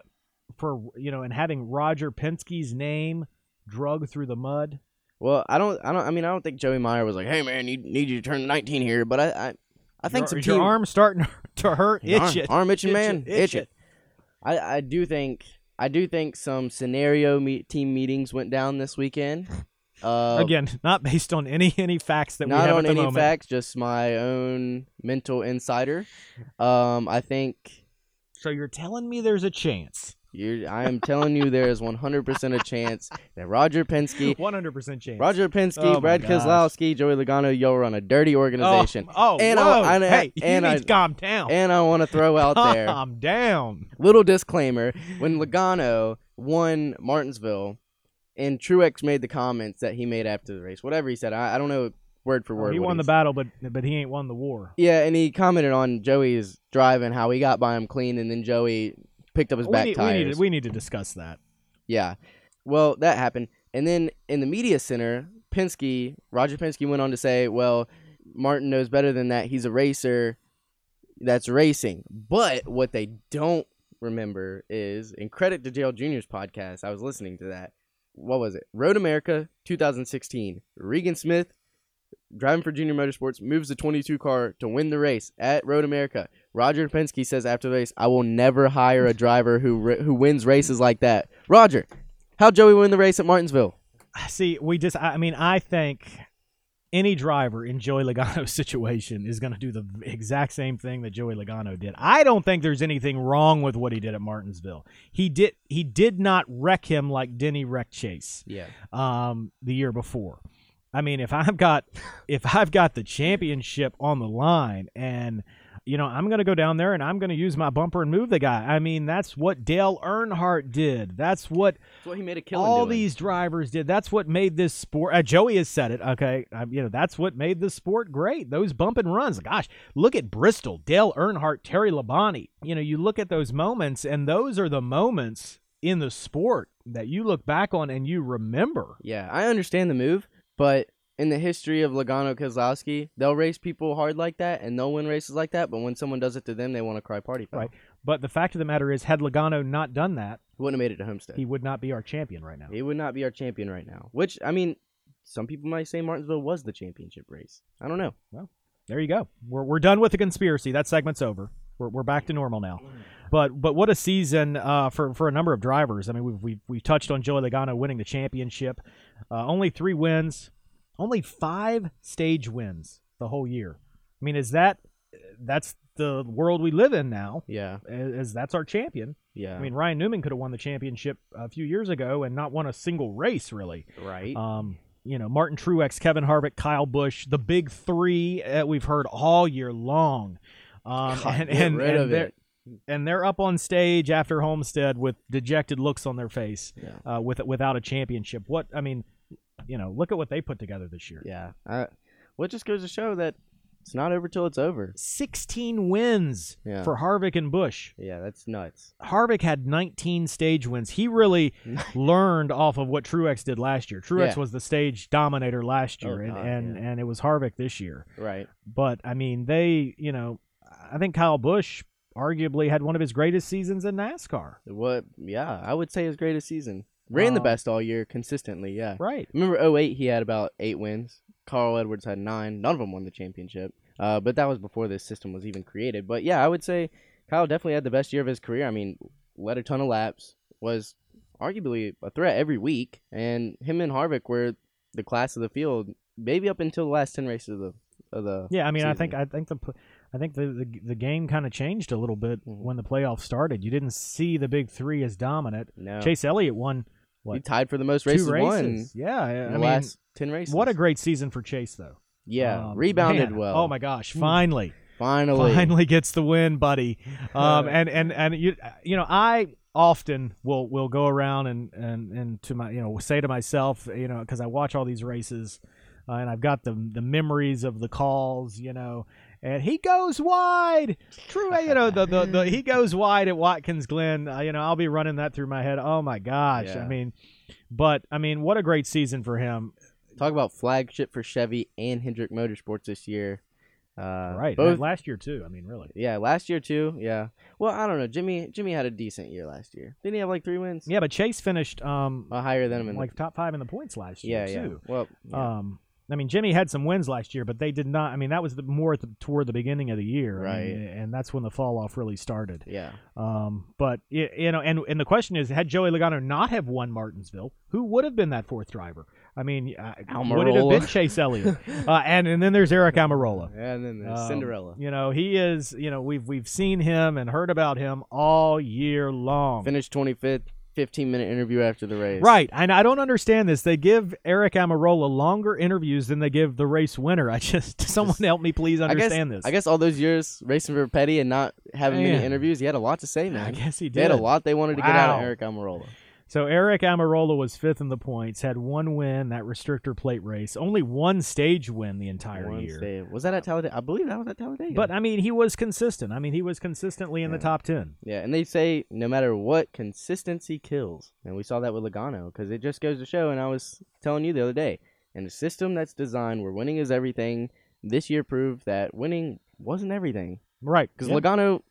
for you know, and having Roger Penske's name drug through the mud? well, I don't. I don't. I mean, I don't think Joey Meyer was like, "Hey, man, need need you to turn 19 here." But I, I, I think your, some team your arm starting [laughs] to hurt. Itch arm, it. arm itching, Itch man, it, itch itch it. I, I do think I do think some scenario meet, team meetings went down this weekend. Uh, Again, [laughs] not based on any any facts that we have at the any facts, just my own mental insider. Um, I think So you're telling me there's a chance, you. I am telling you, there is 100% a chance that Roger Penske, 100 percent chance. Roger Penske, Oh Brad. Keselowski, Joey Logano, y'all run a dirty oh, organization. Oh, And I- whoa. I- hey, and I- to calm down. And I want to throw out there. calm down. little disclaimer when Logano won Martinsville and Truex made the comments that he made after the race, whatever he said, I, I don't know word for Oh, word. he won the battle, but but he ain't won the war. Yeah, and he commented on Joey's driving, how he got by him clean, and then Joey picked up his We back need, we tires. need to, we need to discuss that. Yeah. Well, that happened. And then in the media center, Penske, Roger Penske went on to say, well, Martin knows better than that. He's a racer that's racing. But what they don't remember is, in credit to Dale Jr.'s podcast, I was listening to that. What was it? Road America 2016. Regan Smith, driving for Junior Motorsports, moves the 22 car to win the race at Road America. Roger Penske says after the race, "I will never hire a driver who who wins races like that." Roger, how Joey win the race at Martinsville? See, we just, I mean, I think any driver in Joey Logano's [laughs] situation is going to do the exact same thing that Joey Logano did. I don't think there's anything wrong with what he did at Martinsville. He did, he did not wreck him like Denny wrecked Chase Yeah, um, the year before. I mean, if I've got, [laughs] if I've got the championship on the line and you know, I'm going to go down there and I'm going to use my bumper and move the guy. I mean, that's what Dale Earnhardt did. That's what that's what he made a killing. all doing. these drivers did. That's what made this sport. Uh, Joey has said it. Okay, um, you know that's what made this sport great. Those bump and runs. Gosh, look at Bristol, Dale Earnhardt, Terry Labonte. You know, you look at those moments, and those are the moments in the sport that you look back on and you remember. Yeah, I understand the move, but in the history of Logano Keselowski, they'll race people hard like that and they'll win races like that. But when someone does it to them, they want to cry party foul. Right. But the fact of the matter is, had Logano not done that, He wouldn't have made it to Homestead. he would not be our champion right now. He would not be our champion right now. Which I mean, some people might say Martinsville was the championship race. I don't know. Well, there you go. We're we're done with the conspiracy. That segment's over. We're we're back to normal now. But but what a season uh, for for a number of drivers. I mean, we've we've, we've touched on Joey Logano winning the championship. Uh, only three wins, only five stage wins the whole year. I mean, is that that's the world we live in now? Yeah, As that's our champion. yeah. I mean, Ryan Newman could have won the championship a few years ago and not won a single race, really. right. Um, you know, Martin Truex, Kevin Harvick, Kyle Busch, the big three that we've heard all year long. Um, God, and and, and of they're, it. and they're up on stage after Homestead with dejected looks on their face, Yeah. uh, with without a championship. What I mean, you know, look at what they put together this year. Yeah. I, well, it just goes to show that it's not over till it's over. 16 wins Yeah. for Harvick and Busch. Yeah, that's nuts. Harvick had 19 stage wins. He really [laughs] learned off of what Truex did last year. Truex Yeah. was the stage dominator last Oh, year, and, God, and, yeah. and it was Harvick this year. Right. But I mean, they, you know, I think Kyle Busch arguably had one of his greatest seasons in NASCAR. What? Yeah, I would say his greatest season. Ran the Um, best all year consistently. Yeah. Right. Remember 08, he had about eight wins. Carl Edwards had nine. None of them won the championship. Uh, but that was before this system was even created. But yeah, I would say Kyle definitely had the best year of his career. I mean, led a ton of laps, was arguably a threat every week, and him and Harvick were the class of the field, maybe up until the last ten races of the of the. Yeah, I mean, I think I think the I think the the, the game kind of changed a little bit Mhm. when the playoffs started. You didn't see the big three as dominant. no, Chase Elliott won he tied for the most races, two won races. Yeah, I, in the mean, last ten races. what a great season for Chase though. yeah, Um, rebounded man, well. Oh my gosh! Finally, finally, finally gets the win, buddy. [laughs] Um, and and and you you know I often will will go around and and and to my you know say to myself you know because I watch all these races. Uh, and I've got the the memories of the calls, you know, and he goes wide. True, you know, the, the, the he goes wide at Watkins Glen. Uh, you know, I'll be running that through my head. Oh my gosh! I mean, but I mean, what a great season for him. Talk about flagship for Chevy and Hendrick Motorsports this year. Uh, right, Both. last year too. I mean, really. Yeah, last year too. Yeah. Well, I don't know. Jimmie Jimmie had a decent year last year. Didn't he have like three wins? Yeah, but Chase finished um Uh, higher than him in like top five in the points last year yeah, yeah. too. Well, yeah. Um, I mean, Jimmie had some wins last year, but they did not. I mean, that was the, more at the, toward the beginning of the year, I mean, and that's when the fall off really started. yeah. Um, but you know, and and the question is, had Joey Logano not have won Martinsville, who would have been that fourth driver? I mean, uh, would it have been Chase Elliott? [laughs] uh, and and then there's Aric Almirola. And then there's Um, Cinderella. You know, he is. You know, we've we've seen him and heard about him all year long. Finished 25th, 15 minute interview after the race. Right, and I don't understand this. They give Aric Almirola longer interviews than they give the race winner. I just [laughs] someone help me please I guess, understand this. I guess all those years racing for Petty and not having many interviews, he had a lot to say, man. I guess he They did. had a lot they wanted to get out of Aric Almirola. So Aric Almirola was fifth in the points, had one win that restrictor plate race, only one stage win the entire One year. save. Was that at Talladega? I believe that was at Talladega. But I mean, he was consistent. I mean, he was consistently in the top ten. Yeah, and they say no matter what, consistency kills, and we saw that with Logano because it just goes to show. And I was telling you the other day, in a system that's designed where winning is everything, this year proved that winning wasn't everything. Right, Because yeah. Logano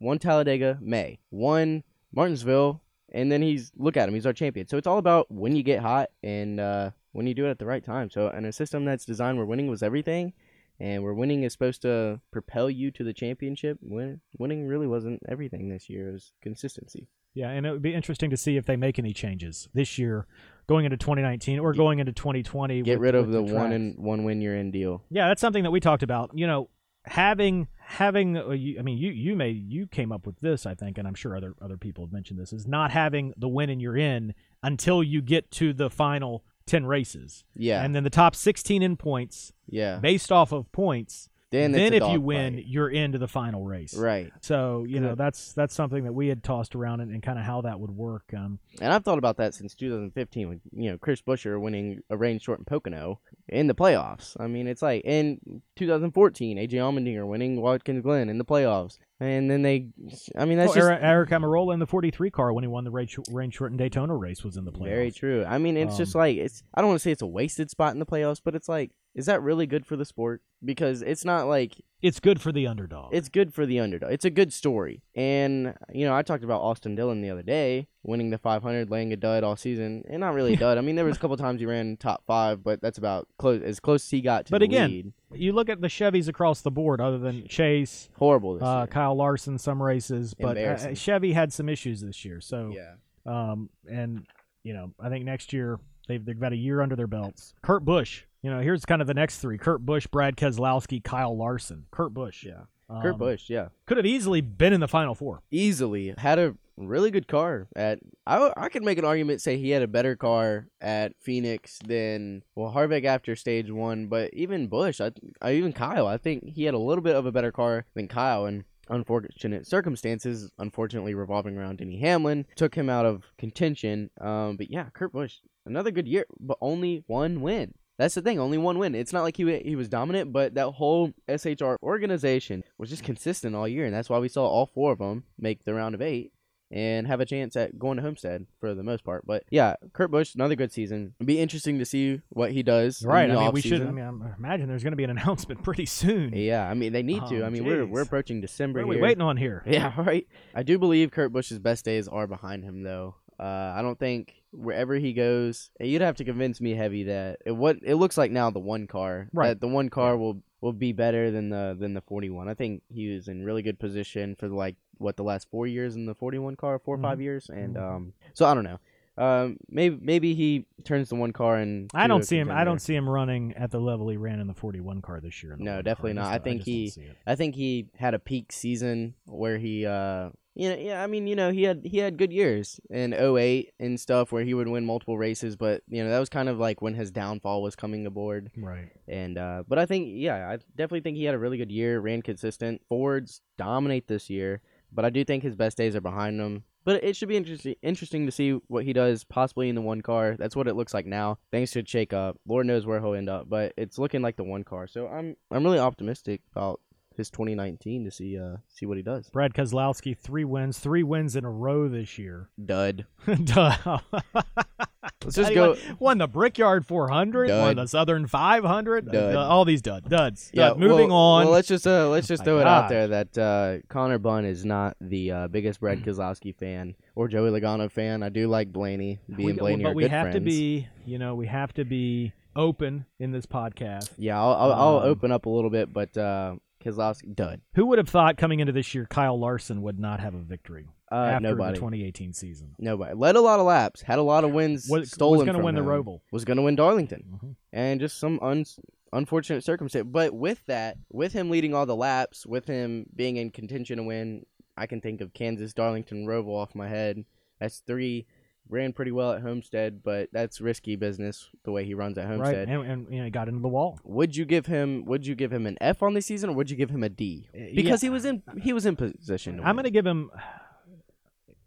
won Talladega, May, won Martinsville, and then he's look at him, he's our champion. So it's all about when you get hot and uh, when you do it at the right time. So in a system that's designed where winning was everything, and where winning is supposed to propel you to the championship, win, winning really wasn't everything this year. It was consistency. Yeah, and it would be interesting to see if they make any changes this year, going into 2019 or going into 2020. Get with- rid of with the, one and one win year end deal. Yeah, that's something that we talked about. You know, having having uh, I mean, you you may you came up with this, I think, and I'm sure other other people have mentioned this is not having the win and you're in until you get to the final 10 races. Yeah, And then the top 16 in points yeah. based off of points. Then, Then, if you win, fight. you're into the final race. right? So, you know, that's that's something that we had tossed around and, and kind of how that would work. Um, And I've thought about that since 2015 with you know Chris Buescher winning a rain short in Pocono in the playoffs. I mean, it's like in 2014, AJ Allmendinger winning Watkins Glen in the playoffs, and then they, I mean, that's oh, just Aric, Aric Almirola in the 43 car when he won the rain, short- rain short and Daytona race was in the playoffs. very true. I mean, it's just Um, like it's. I don't want to say it's a wasted spot in the playoffs, but it's like is that really good for the sport? Because it's not like It's good for the underdog. it's good for the underdog. It's a good story. And, you know, I talked about Austin Dillon the other day, winning the 500, laying a dud all season. And not really a dud. I mean, there was a couple times he ran top five, but that's about close as close as he got to But the again, lead. you look at the Chevys across the board, other than Chase, Horrible this uh. Kyle Larson, some races, but uh, Chevy had some issues this year. So, Yeah. um, and you know, I think next year they've they've got a year under their belts. Kurt Busch, you know, here's kind of the next three: Kurt Busch, Brad Keselowski, Kyle Larson. Kurt Busch, Yeah. um, Kurt Busch, yeah. could have easily been in the final four. Easily had a really good car at I, I could make an argument say he had a better car at Phoenix than well Harvick after stage 1, but even Busch, I, I even Kyle, I think he had a little bit of a better car than Kyle and unfortunate circumstances, unfortunately revolving around Denny Hamlin, took him out of contention. Um, but yeah, Kurt Busch, another good year, but only one win. That's the thing, only one win. It's not like he he was dominant, but that whole SHR organization was just consistent all year, and that's why we saw all four of them make the round of eight and have a chance at going to Homestead for the most part. But yeah, Kurt Busch, another good season. It'd be interesting to see what he does. Right. I mean, we should. I mean, I imagine there's going to be an [laughs] announcement pretty soon. Yeah, I mean they need to. Oh, I mean we're we're approaching December What are we here. waiting on here? [laughs] Yeah, right. I do believe Kurt Busch's best days are behind him, though. Uh, I don't think wherever he goes, and you'd have to convince me heavy that it, what it looks like now the one car, Right. That the one car will will be better than the than the forty one. I think he was in really good position for like what the last four years in the forty one car, 4 or five years, and Mhm. um, so I don't know. Um, maybe maybe he turns the one car and I don't see him. I don't see him running at the level he ran in the 41 car this year. No, definitely car. not. just I think he- I think he had a peak season where he uh you know, yeah, I mean, you know, he had he had good years in 08 and stuff where he would win multiple races, but you know, that was kind of like when his downfall was coming aboard. Right. And uh but I think yeah, I definitely think he had a really good year, ran consistent. Fords dominate this year, but I do think his best days are behind him. But it should be interesting interesting to see what he does possibly in the one car. That's what it looks like now. Things should shake up. Lord knows where he'll end up, but it's looking like the one car. So I'm I'm really optimistic about his 2019 to see uh see what he does. Brad Keselowski, three wins, three wins in a row this year. Dud. [laughs] Duh. [laughs] Let's just go. won, won the Brickyard 400, won the Southern 500, Dud. uh, all these dud, duds. Yeah, Dud. moving well, on. Well, let's just uh, let's just My throw it out there that uh, Connor Bunn is not the uh, biggest Brad Keselowski fan or Joey Logano fan. I do like Blaney. Being We- Blaney but we have to be, you know, we have to be open in this podcast. Yeah, I'll I'll, I'll Um, open up a little bit, but uh, Keselowski dud. Who would have thought coming into this year Kyle Larson would not have a victory Uh, after nobody. the 2018 season? Nobody led a lot of laps, had a lot of wins Was, stolen was going to win the him, Roval. Was going to win Darlington, Mhm. and just some un- unfortunate circumstance. But with that, with him leading all the laps, with him being in contention to win, I can think of Kansas, Darlington, Roval off my head. That's three. Ran pretty well at Homestead, but that's risky business the way he runs at Right, Homestead. and, and you know, he got into the wall. Would you give him? Would you give him an F on the season, or would you give him a D? Because he was in he was in position. To I'm going to give him.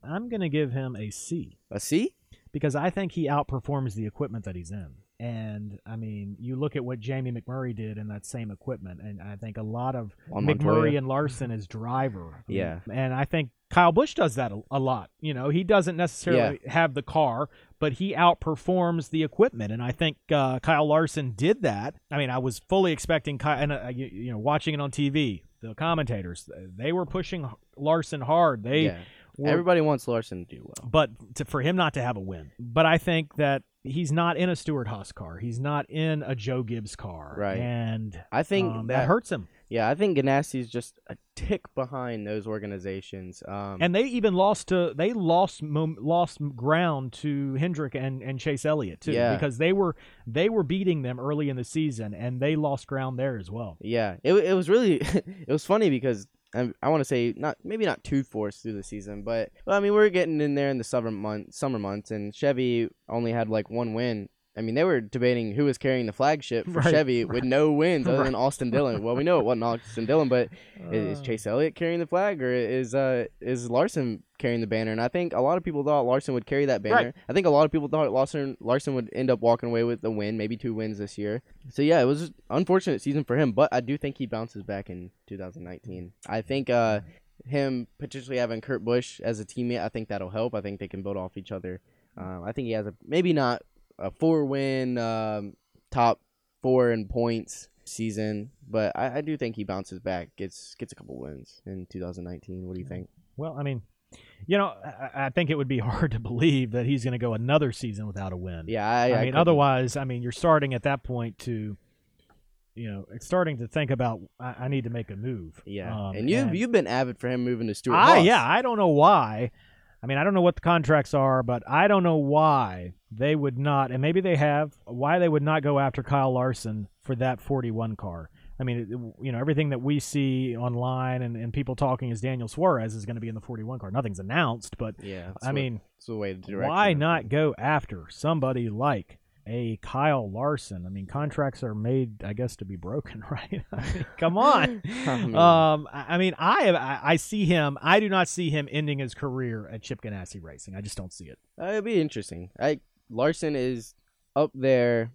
I'm going to give him a C a C. because I think he outperforms the equipment that he's in. And I mean, you look at what Jamie McMurray did in that same equipment, and I think a lot of On McMurray Montoya. and Larson is driver. [laughs] Yeah. and I think Kyle Busch does that a, a lot. You know, he doesn't necessarily have the car, but he outperforms the equipment, and I think uh, Kyle Larson did that. I mean, I was fully expecting Kyle, and uh, you, you know, watching it on TV, the commentators they were pushing Larson hard. They yeah. Were Everybody wants Larson to do well. but to, for him not to have a win. But I think that he's not in a Stewart-Haas car. He's not in a Joe Gibbs car, Right. And I think um, that, that hurts him. Yeah, I think Ganassi is just a tick behind those organizations. Um, And they even lost to they lost lost ground to Hendrick and, and Chase Elliott too, Yeah. because they were they were beating them early in the season, and they lost ground there as well. yeah, it it was really [laughs] it was funny because Um, I, I want to say not maybe not too forced through the season, but well, I mean we are getting in there in the summer month summer months, and Chevy only had like one win. I mean, they were debating who was carrying the flagship for Right, Chevy with no wins other Right. [laughs] than Austin Dillon. Well, we know it wasn't Austin Dillon, but is, is Uh, Chase Elliott carrying the flag or is uh is Larson carrying the banner? And I think a lot of people thought Larson would carry that banner. Right. I think a lot of people thought Larson Larson would end up walking away with the win, maybe two wins this year. So yeah, it was an unfortunate season for him, but I do think he bounces back in 2019. I think uh him potentially having Kurt Busch as a teammate, I think that'll help. I think they can build off each other. Um, I think he has a maybe not a four win um, top four in points season, but I, I do think he bounces back, gets gets a couple wins in 2019. What do you think? Well, I mean, you know, I, I think it would be [laughs] hard to believe that he's going to go another season without a win. Yeah, I, I, mean, couldn't- otherwise, I mean, you're starting at that point to, you know, starting to think about I, I need to make a move. Yeah, Um, and you've you've been avid for him moving to Stewart. I Haas. yeah, I don't know why. I mean, I don't know what the contracts are, but I don't know why they would not, and maybe they have, why they would not go after Kyle Larson for that 41 car. I mean, you know, everything that we see online and, and people talking is Daniel Suarez is going to be in the 41 car. Nothing's announced, but yeah. I what- mean, it's the way the direction. why not go after somebody like a Kyle Larson? I mean, contracts are made, I guess, to be broken, [laughs] right? I mean, come on. [laughs] I mean- um, I mean, I, I I see him. I do not see him ending his career at Chip Ganassi Racing. I just don't see it. Uh, it'd be interesting. I Larson is up there.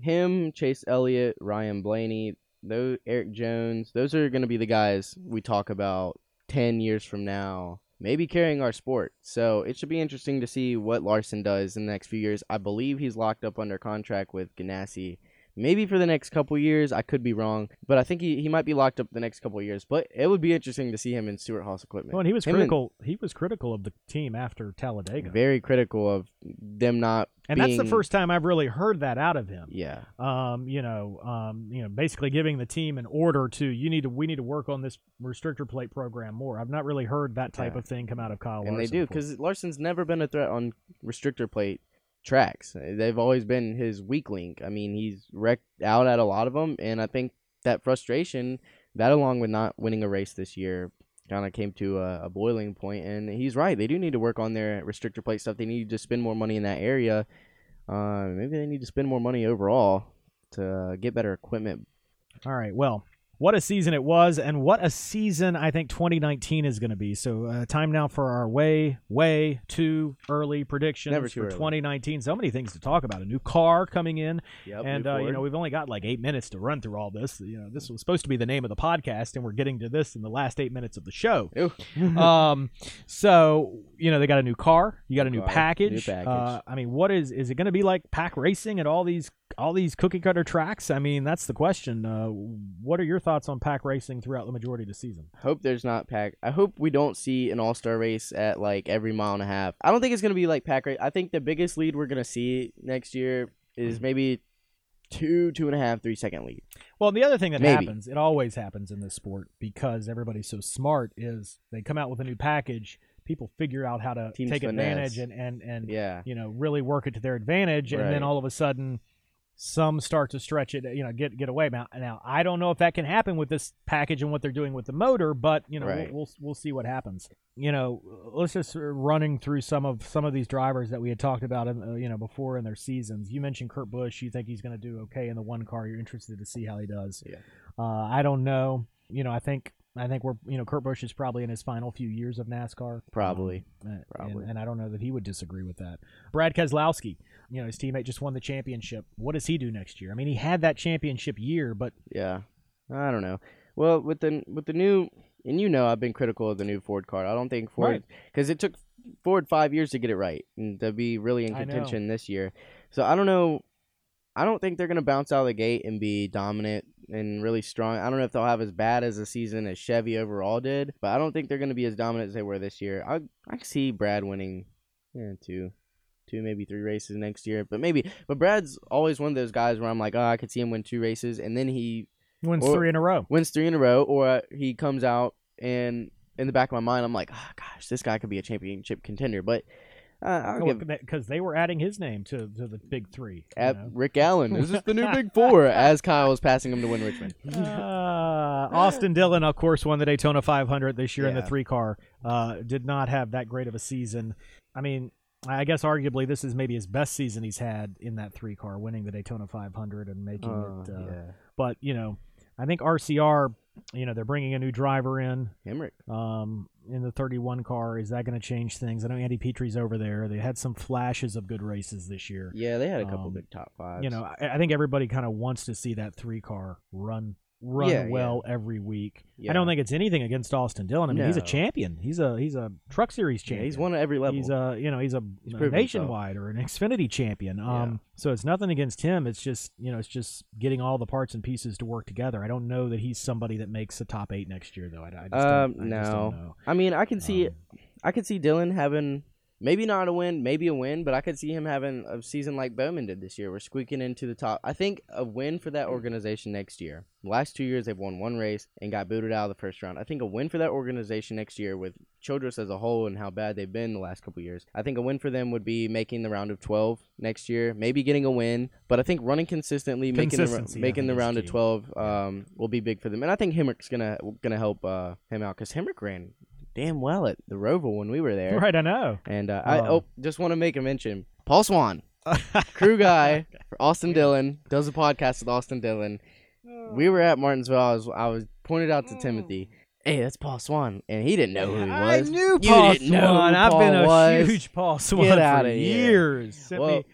Him, Chase Elliott, Ryan Blaney, those Erik Jones. Those are going to be the guys we talk about ten years from now, maybe carrying our sport. So it should be interesting to see what Larson does in the next few years. I believe he's locked up under contract with Ganassi. Maybe for the next couple years, I could be wrong, but I think he, he might be locked up the next couple years. But it would be interesting to see him in Stewart-Haas equipment. Well, and he was Him and- critical. He was critical of the team after Talladega, very critical of them not and that's the first time I've really heard that out of him. Yeah, um, you know, um, you know, basically giving the team an order to you need to we need to work on this restrictor plate program more. I've not really heard that type Yeah. of thing come out of Kyle and they do because Larson's never been a threat on restrictor plate tracks. They've always been his weak link. I mean, he's wrecked out at a lot of them, and I think that frustration, that along with not winning a race this year, kind of came to a, a boiling point. And he's right; they do need to work on their restrictor plate stuff. They need to spend more money in that area. Uh, maybe they need to spend more money overall to get better equipment. All right, well. What a season it was, and what a season I think 2019 is going to be. So, uh, time now for our way, way too early predictions Never for early. 2019. So many things to talk about. A new car coming in, Yep, and uh, you know we've only got like eight minutes to run through all this. You know this was supposed to be the name of the podcast, and we're getting to this in the last eight minutes of the show. [laughs] um, so you know they got a new car, you got a new Car, new package. package. Uh, I mean, what is is it going to be like pack racing at all these all these cookie cutter tracks? I mean, that's the question. Uh, what are your thoughts on pack racing throughout the majority of the season? hope there's not pack. I hope we don't see an all star race at like every mile and a half. I don't think it's gonna be like pack race. I think the biggest lead we're gonna see next year is Mm-hmm. maybe two, two and a half, three second lead. Well, the other thing that Maybe. happens, it always happens in this sport because everybody's so smart, is they come out with a new package. People figure out how to Teams take advantage and and and Yeah, you know really work it to their advantage, and Right. then all of a sudden, some start to stretch it, you know, get get away. Now, now I don't know if that can happen with this package and what they're doing with the motor, but you know, Right. we'll, we'll we'll see what happens. You know, let's just uh, running through some of some of these drivers that we had talked about, in, uh, you know, before in their seasons. You mentioned Kurt Busch. You think he's going to do okay in the one car. You're interested to see how he does. Yeah. Uh, I don't know. You know, I think. I think we're, you know, Kurt Busch is probably in his final few years of NASCAR. Probably. Um, uh, Probably. And, and I don't know that he would disagree with that. Brad Keselowski, you know, his teammate just won the championship. What does he do next year? I mean, he had that championship year, but yeah. I don't know. Well, with the with the new, and you know, I've been critical of the new Ford car. I don't think Ford Right. because it took Ford five years to get it right and to be really in contention this year. So I don't know. I don't think they're gonna bounce out of the gate and be dominant and really strong. I don't know if they'll have as bad as a season as Chevy overall did, but I don't think they're gonna be as dominant as they were this year. I I can see Brad winning, yeah, two, two maybe three races next year, but maybe. But Brad's always one of those guys where I'm like, oh, I could see him win two races, and then he wins Or- three in a row. wins three in a row, or he comes out and in the back of my mind, I'm like, oh gosh, this guy could be a championship contender. But uh, I'll give Because they were adding his name to, to the big three. you at know? Rick Allen. Is this the new big [laughs] four? As Kyle was passing him to win Richmond. [laughs] Uh, Austin Dillon, of course, won the Daytona 500 this year in the three car. Uh, did not have that great of a season. I mean, I guess arguably this is maybe his best season he's had in that three car, winning the Daytona 500 and making Uh, it. Uh, yeah, But you know, I think RCR, you know, they're bringing a new driver in. Hemric. Um, in the 31 car, is that going to change things? I know Andy Petree's over there. They had some flashes of good races this year. Yeah, they had a couple Um, big top fives. You know, I, I think everybody kind of wants to see that three car run run Yeah, yeah. well every week. Yeah. I don't think it's anything against Austin Dillon. I mean, he's a champion. He's a he's a Truck Series Yeah, champion. he's won at every level. He's a you know he's a, He's a proven himself. nationwide or an Xfinity champion. Yeah. Um, so it's nothing against him. It's just you know it's just getting all the parts and pieces to work together. I don't know that he's somebody that makes the top eight next year though. I, I just Um, don't, I just don't no. know. I mean, I can see, Um, I could see Dillon having maybe not a win, maybe a win, but I could see him having a season like Bowman did this year. We're squeaking into the top. I think a win for that organization next year. The last two years they've won one race and got booted out of the first round. I think a win for that organization next year with Childress as a whole and how bad they've been the last couple years. I think a win for them would be making the round of 12 next year, maybe getting a win, but I think running consistently, making the, making the round of 12 um, will be big for them. And I think Hemric's gonna gonna help uh, him out because Hemric ran damn well at the Roval when we were there. Right, I know. And uh, I Um, oh just want to make a mention. Paul Swan, [laughs] crew guy for Austin Dillon, does a podcast with Austin Dillon. We were at Martinsville. I was I was pointed out to Timothy. Hey, that's Paul Swan, and he didn't know who he was. I knew You Paul didn't know who Swan. I've been Paul a was. huge Paul Swan Get for outta here. years. Sent Well, me-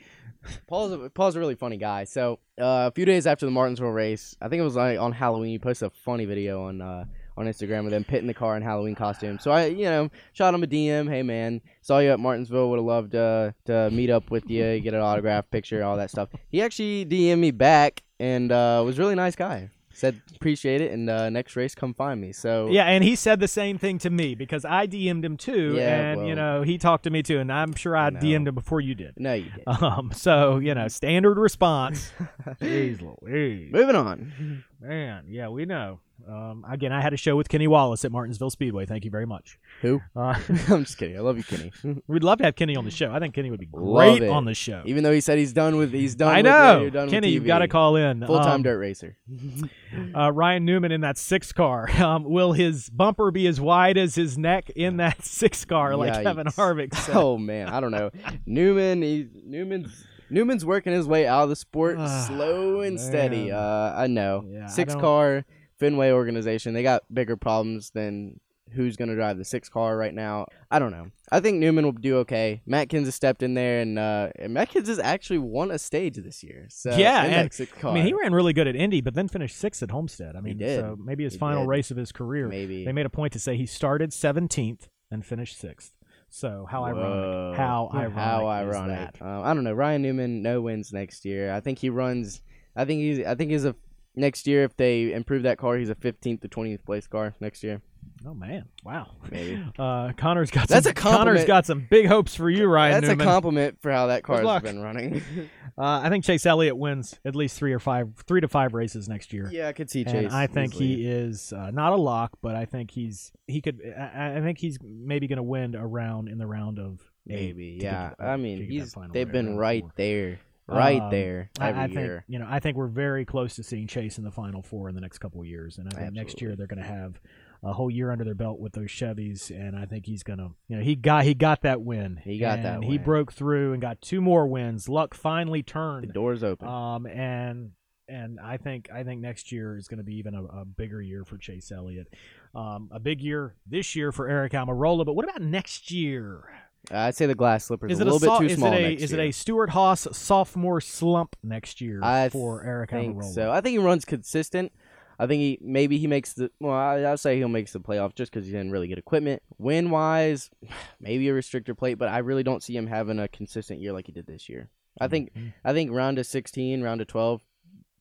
Paul's a, Paul's a really funny guy. So uh, a few days after the Martinsville race, I think it was like on Halloween. He posted a funny video on uh, on Instagram of them pitting the car in Halloween costume. So I, you know, shot him a DM. Hey man, saw you at Martinsville. Would have loved uh, to meet up with you, get an autograph, picture, all that stuff. He actually DM'd me back and uh, was a really nice guy. Said appreciate it, and uh, next race come find me. So Yeah, and he said the same thing to me because I DM'd him too, Yeah, and you know he talked to me too, and I'm sure I No. DM'd him before you did. no, you did. [laughs] Um, so you know, standard response. [laughs] Jeez Louise, Moving on. Man, yeah, we know. Um, again, I had a show with Kenny Wallace at Martinsville Speedway. Thank you very much. Who? Uh, [laughs] I'm just kidding. I love you, Kenny. [laughs] we'd love to have Kenny on the show. I think Kenny would be great on the show. Even though he said he's done with he's done. I with know, radio, done Kenny, with you've got to call in. Full time Um, dirt racer. [laughs] uh, Ryan Newman in that six car. Um, will his bumper be as wide as his neck in that six car, like Kevin Harvick said? Oh man, I don't know. Newman, he, Newman's Newman's working his way out of the sport Ah, slow and steady. Uh, I know. Yeah, I six don't- car Fenway organization. They got bigger problems than who's gonna drive the six car right now. I don't know. I think Newman will do okay. Matt Kenseth has stepped in there, and, uh, and Matt Kenseth has actually won a stage this year. So Yeah, in and- six car. I mean, he ran really good at Indy, but then finished sixth at Homestead. I mean, did. so maybe his He final did. race of his career. maybe. They made a point to say he started 17th and finished sixth. So how Whoa. ironic! [laughs] How ironic! How is ironic. that? Um, I don't know. Ryan Newman, no wins next year. I think he runs. I think he's. I think he's a next year if they improve that car. He's a 15th to 20th place car next year. Oh man! Wow. Maybe. [laughs] Uh, Connor's got That's some, a compliment. Connor's got some big hopes for you, Ryan That's Newman. a compliment for how that car's been running. [laughs] uh, I think Chase Elliott wins at least three or five, three to five races next year. yeah, I could see Chase. and I think easily. he is uh, not a lock, but I think he's he could. I, I think he's maybe going to win a round in the round of maybe. Yeah, the- I mean, he's. They've been right four. there, right Um, there every I, I think you know. I think we're very close to seeing Chase in the final four in the next couple of years, and I think next year they're going to have a whole year under their belt with those Chevys, and I think he's going to. You know, he got he got that win. He got that and He broke through and got two more wins. Luck finally turned. The door's open. Um, and and I think I think next year is going to be even a, a bigger year for Chase Elliott. Um, a big year this year for Aric Almirola, but what about next year? I'd say the glass slipper Is a it a, little bit too is small it a is year. it a Stewart-Haas sophomore slump next year I for Aric think Almirola? so. I think he runs consistent. I think he maybe he makes the well. I, I'll say he'll make the playoffs just because he didn't really get equipment. Win wise, [sighs] maybe a restrictor plate, but I really don't see him having a consistent year like he did this year. I think Mhm. I think round of sixteen, round of twelve,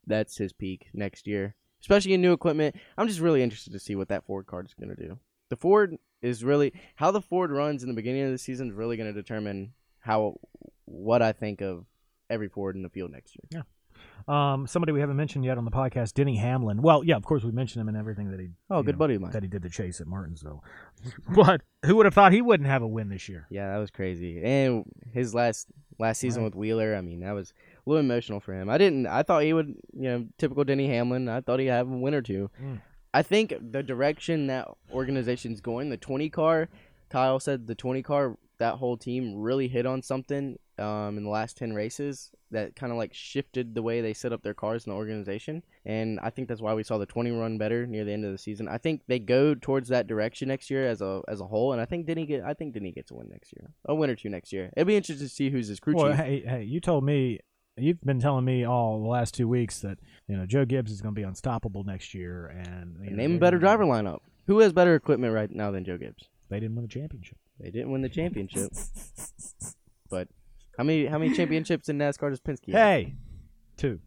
that's his peak next year, especially in new equipment. I'm just really interested to see what that Ford card is going to do. The Ford is really how the Ford runs in the beginning of the season is really going to determine how what I think of every Ford in the field next year. Um, somebody we haven't mentioned yet on the podcast, Denny Hamlin. Well, yeah, of course we mentioned him and everything that he Oh, good know, buddy of mine. that he did the chase at Martinsville. [laughs] But who would have thought he wouldn't have a win this year? Yeah, that was crazy. And his last last season Right. with Wheeler, I mean, that was a little emotional for him. I didn't. I thought he would, you know, typical Denny Hamlin. I thought he'd have a win or two. Mm. I think the direction that organization's going, the twenty car, Kyle said the twenty car, that whole team really hit on something um, in the last ten races that kind of like shifted the way they set up their cars in the organization. And I think that's why we saw the twenty run better near the end of the season. I think they go towards that direction next year as a as a whole. And I think Denny get I think Denny gets a win next year, a win or two next year. It'd be interesting to see who's his crew Well, chief. hey, hey, you told me you've been telling me all the last two weeks that you know Joe Gibbs is going to be unstoppable next year, and you know, Name a better driver lineup. Who has better equipment right now than Joe Gibbs? They didn't win the championship. They didn't win the championship. [laughs] but how many how many championships in NASCAR does Penske have? Hey, two.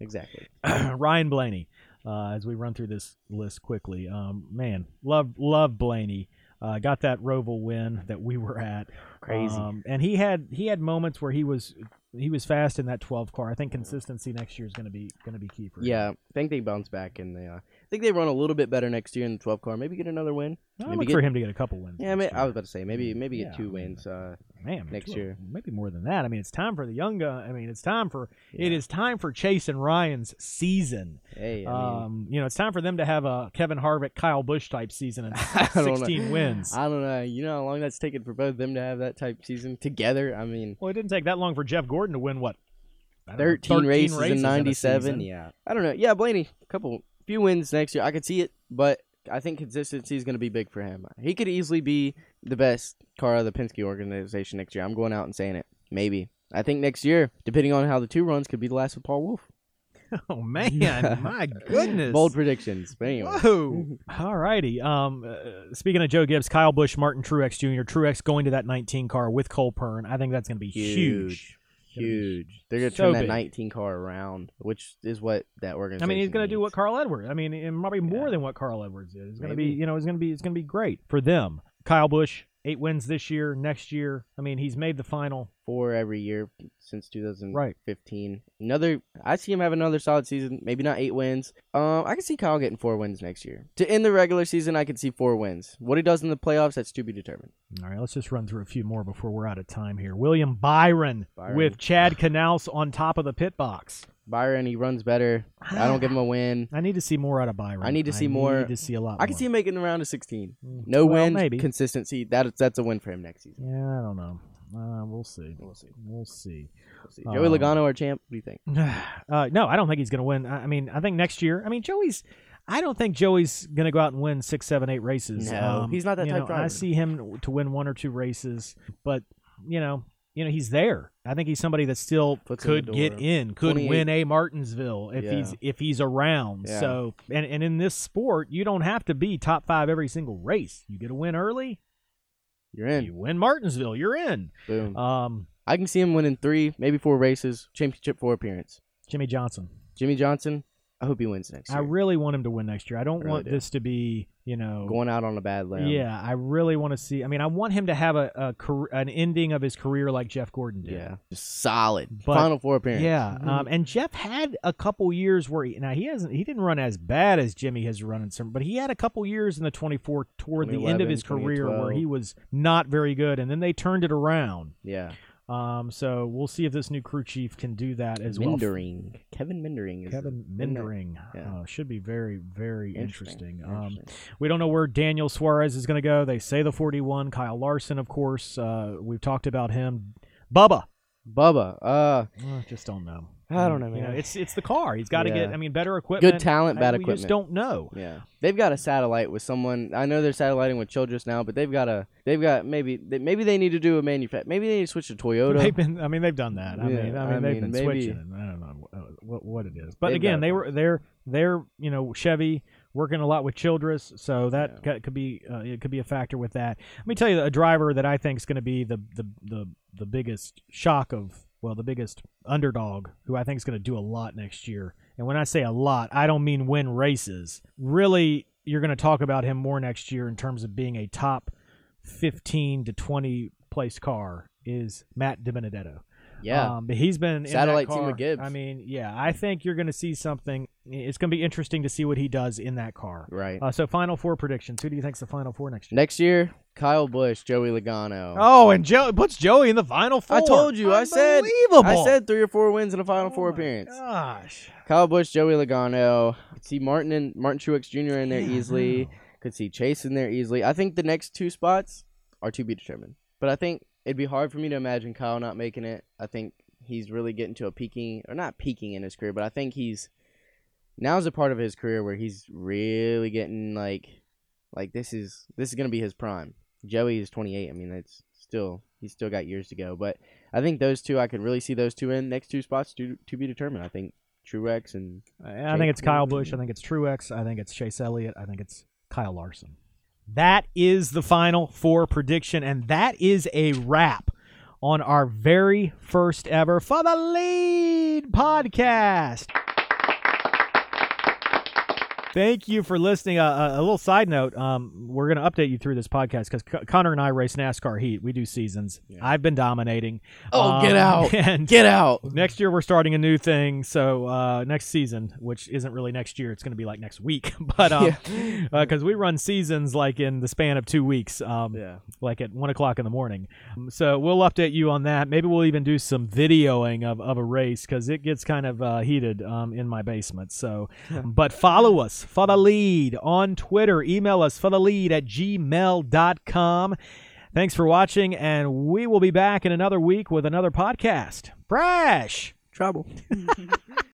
Exactly. [clears throat] Ryan Blaney. Uh, as we run through this list quickly, um, man, love love Blaney. Uh, got that Roval win that we were at. Crazy. Um, and he had he had moments where he was he was fast in that 12 car. I think consistency next year is going to be going to be key for him. Yeah, I think they bounce back and they uh, think they run a little bit better next year in the 12 car. Maybe get another win. I maybe for him to get a couple wins. Yeah, I, mean, I was about to say maybe maybe get I two wins. Uh, man next two- year. maybe more than that. I mean, it's time for the young gun. I mean, it's time for it Yeah. is time for Chase and Ryan's season. hey, I mean, um, you know, it's time for them to have a Kevin Harvick, Kyle Busch type season and [laughs] I don't know. 16 wins. I don't know. You know how long that's taken for both of them to have that type season together. I mean, Well, it didn't take that long for Jeff Gordon to win what? I don't know, 13, races, in 97. season. Yeah, I don't know. Yeah, Blaney, a couple few wins next year. I could see it, but I think consistency is going to be big for him. He could easily be the best car of the Penske organization next year. I'm going out and saying it. Maybe. I think next year, depending on how the two runs, could be the last with Paul Wolfe. [laughs] Oh man, my [laughs] goodness. Bold predictions. But anyway. Whoa. [laughs] All righty. Um, uh, speaking of Joe Gibbs, Kyle Busch, Martin Truex Jr. Truex going to that 19 car with Cole Pearn. I think that's going to be huge. Huge. Gonna Huge. They're going to so turn that big. 19 car around, which is what that organization. I mean, he's going to do what. Carl Edwards. I mean, and probably more Yeah. than what Carl Edwards is. It's going to be, you know, it's going to be, it's going to be great for them. Kyle Busch, eight wins this year. Next year, I mean, he's made the final. four every year since 2015. Right. Another, I see him have another solid season. Maybe not eight wins. Um, I can see Kyle getting four wins next year. To end the regular season, I can see four wins. What he does in the playoffs, that's to be determined. All right, let's just run through a few more before we're out of time here. William Byron, Byron. with Chad Knaus on top of the pit box. Byron, he runs better. I don't give him a win. I need to see more out of Byron. I need to see more. Need to see a lot. I can more. see him making the round of 16. Mm, No well, wins, maybe. consistency. That that's a win for him next season. Yeah, I don't know. Uh, we'll see. We'll see. We'll see. We'll see. Joey Um, Logano, our champ. What do you think? [sighs] Uh, no, I don't think he's going to win. I I mean, I think next year. I mean, Joey's. I don't think Joey's going to go out and win six, seven, eight races. No, Um, he's not that you type know, I driver. see him to win one or two races, but you know, you know, he's there. I think he's somebody that still in could get in, could win a Martinsville if Yeah. he's if he's around. Yeah. So, and and in this sport, you don't have to be top five every single race. You get a win early, You're in. you win Martinsville, you're in. Boom. Um, I can see him winning three, maybe four races, championship four appearance. Jimmie Johnson. Jimmie Johnson, I hope he wins next year. I really want him to win next year. I don't Really want do. this to be, you know, Going out on a bad limb. Yeah, I really want to see. I mean, I want him to have a, a career, an ending of his career like Jeff Gordon did. Yeah. Just solid. But- Final four appearance. Yeah, um, and Jeff had a couple years where he, now he hasn't he didn't run as bad as Jimmie has run in some, but he had a couple years in the 24 toward the end of his career where he was not very good, and then they turned it around. Yeah. Um, so we'll see if this new crew chief can do that as well. Meendering. Kevin Meendering. Is Kevin. Meendering Yeah. uh, should be very, very interesting. Um, Interesting. We don't know where Daniel Suarez is going to go. They say the 41. Kyle Larson, of course. Uh, we've talked about him. Bubba. Bubba. Uh, Uh, just don't know. I don't know, man. it's it's the car. He's got to Yeah. get. I mean, better equipment. good talent, bad I- we equipment. just don't know. Yeah, they've got a satellite with someone. I know they're satelliting with Childress now, but they've got a. They've got maybe. They, maybe they need to do a manufacture. Maybe they need to switch to Toyota. They've been. I mean, they've done that. I Yeah, mean, I I mean, they've mean, been maybe- switching. I don't know what what it is, but again, they were they're they're you know Chevy working a lot with Childress, so that Yeah. could be uh, it could be a factor with that. Let me tell you, a driver that I think is going to be the the the the biggest shock of well, the biggest underdog, who I think is going to do a lot next year. And when I say a lot, I don't mean win races. Really, you're going to talk about him more next year in terms of being a top 15 to 20 place car. Is Matt DiBenedetto? Yeah, Um, but he's been in that Satellite team with Gibbs. I mean, yeah, I think you're going to see something. It's going to be interesting to see what he does in that car. right. Uh, so, final four predictions. Who do you think's the final four next year? Next year, Kyle Busch, Joey Logano. Oh, and Joe puts Joey in the final four. I told you. I said. I said three or four wins in a Final Oh Four appearance. Gosh. Kyle Busch, Joey Logano. Could see Martin and Martin Truex Jr. in there I easily. Could see Chase in there easily. I think the next two spots are to be determined. But I think it'd be hard for me to imagine Kyle not making it. I think he's really getting to a peaking, or not peaking in his career, but I think he's now's a part of his career where he's really getting like, like this is this is gonna be his prime. Joey is 28. I mean, it's still he's still got years to go. But I think those two, I could really see those two in next two spots to to be determined. I think Truex and I think it's Kyle. Busch. I think it's Truex. I think it's Chase Elliott. I think it's Kyle Larson. That is the final four prediction, and that is a wrap on our very first ever For the Lead podcast. Thank you for listening. Uh, a, a little side note: um, we're going to update you through this podcast because C- Connor and I race NASCAR Heat. We do seasons. I've been dominating. Oh, get Um, out. [laughs] And get out. next year we're starting a new thing so uh, next season which isn't really next year it's going to be like next week [laughs] but um because [laughs] we run seasons like in the span of two weeks um Yeah. like at one o'clock in the morning Um, so we'll update you on that maybe we'll even do some videoing of, of a race because it gets kind of uh, heated um, in my basement so but follow us for the lead on twitter email us for the lead at gmail.com Thanks for watching, and we will be back in another week with another podcast. Brash! Trouble. [laughs]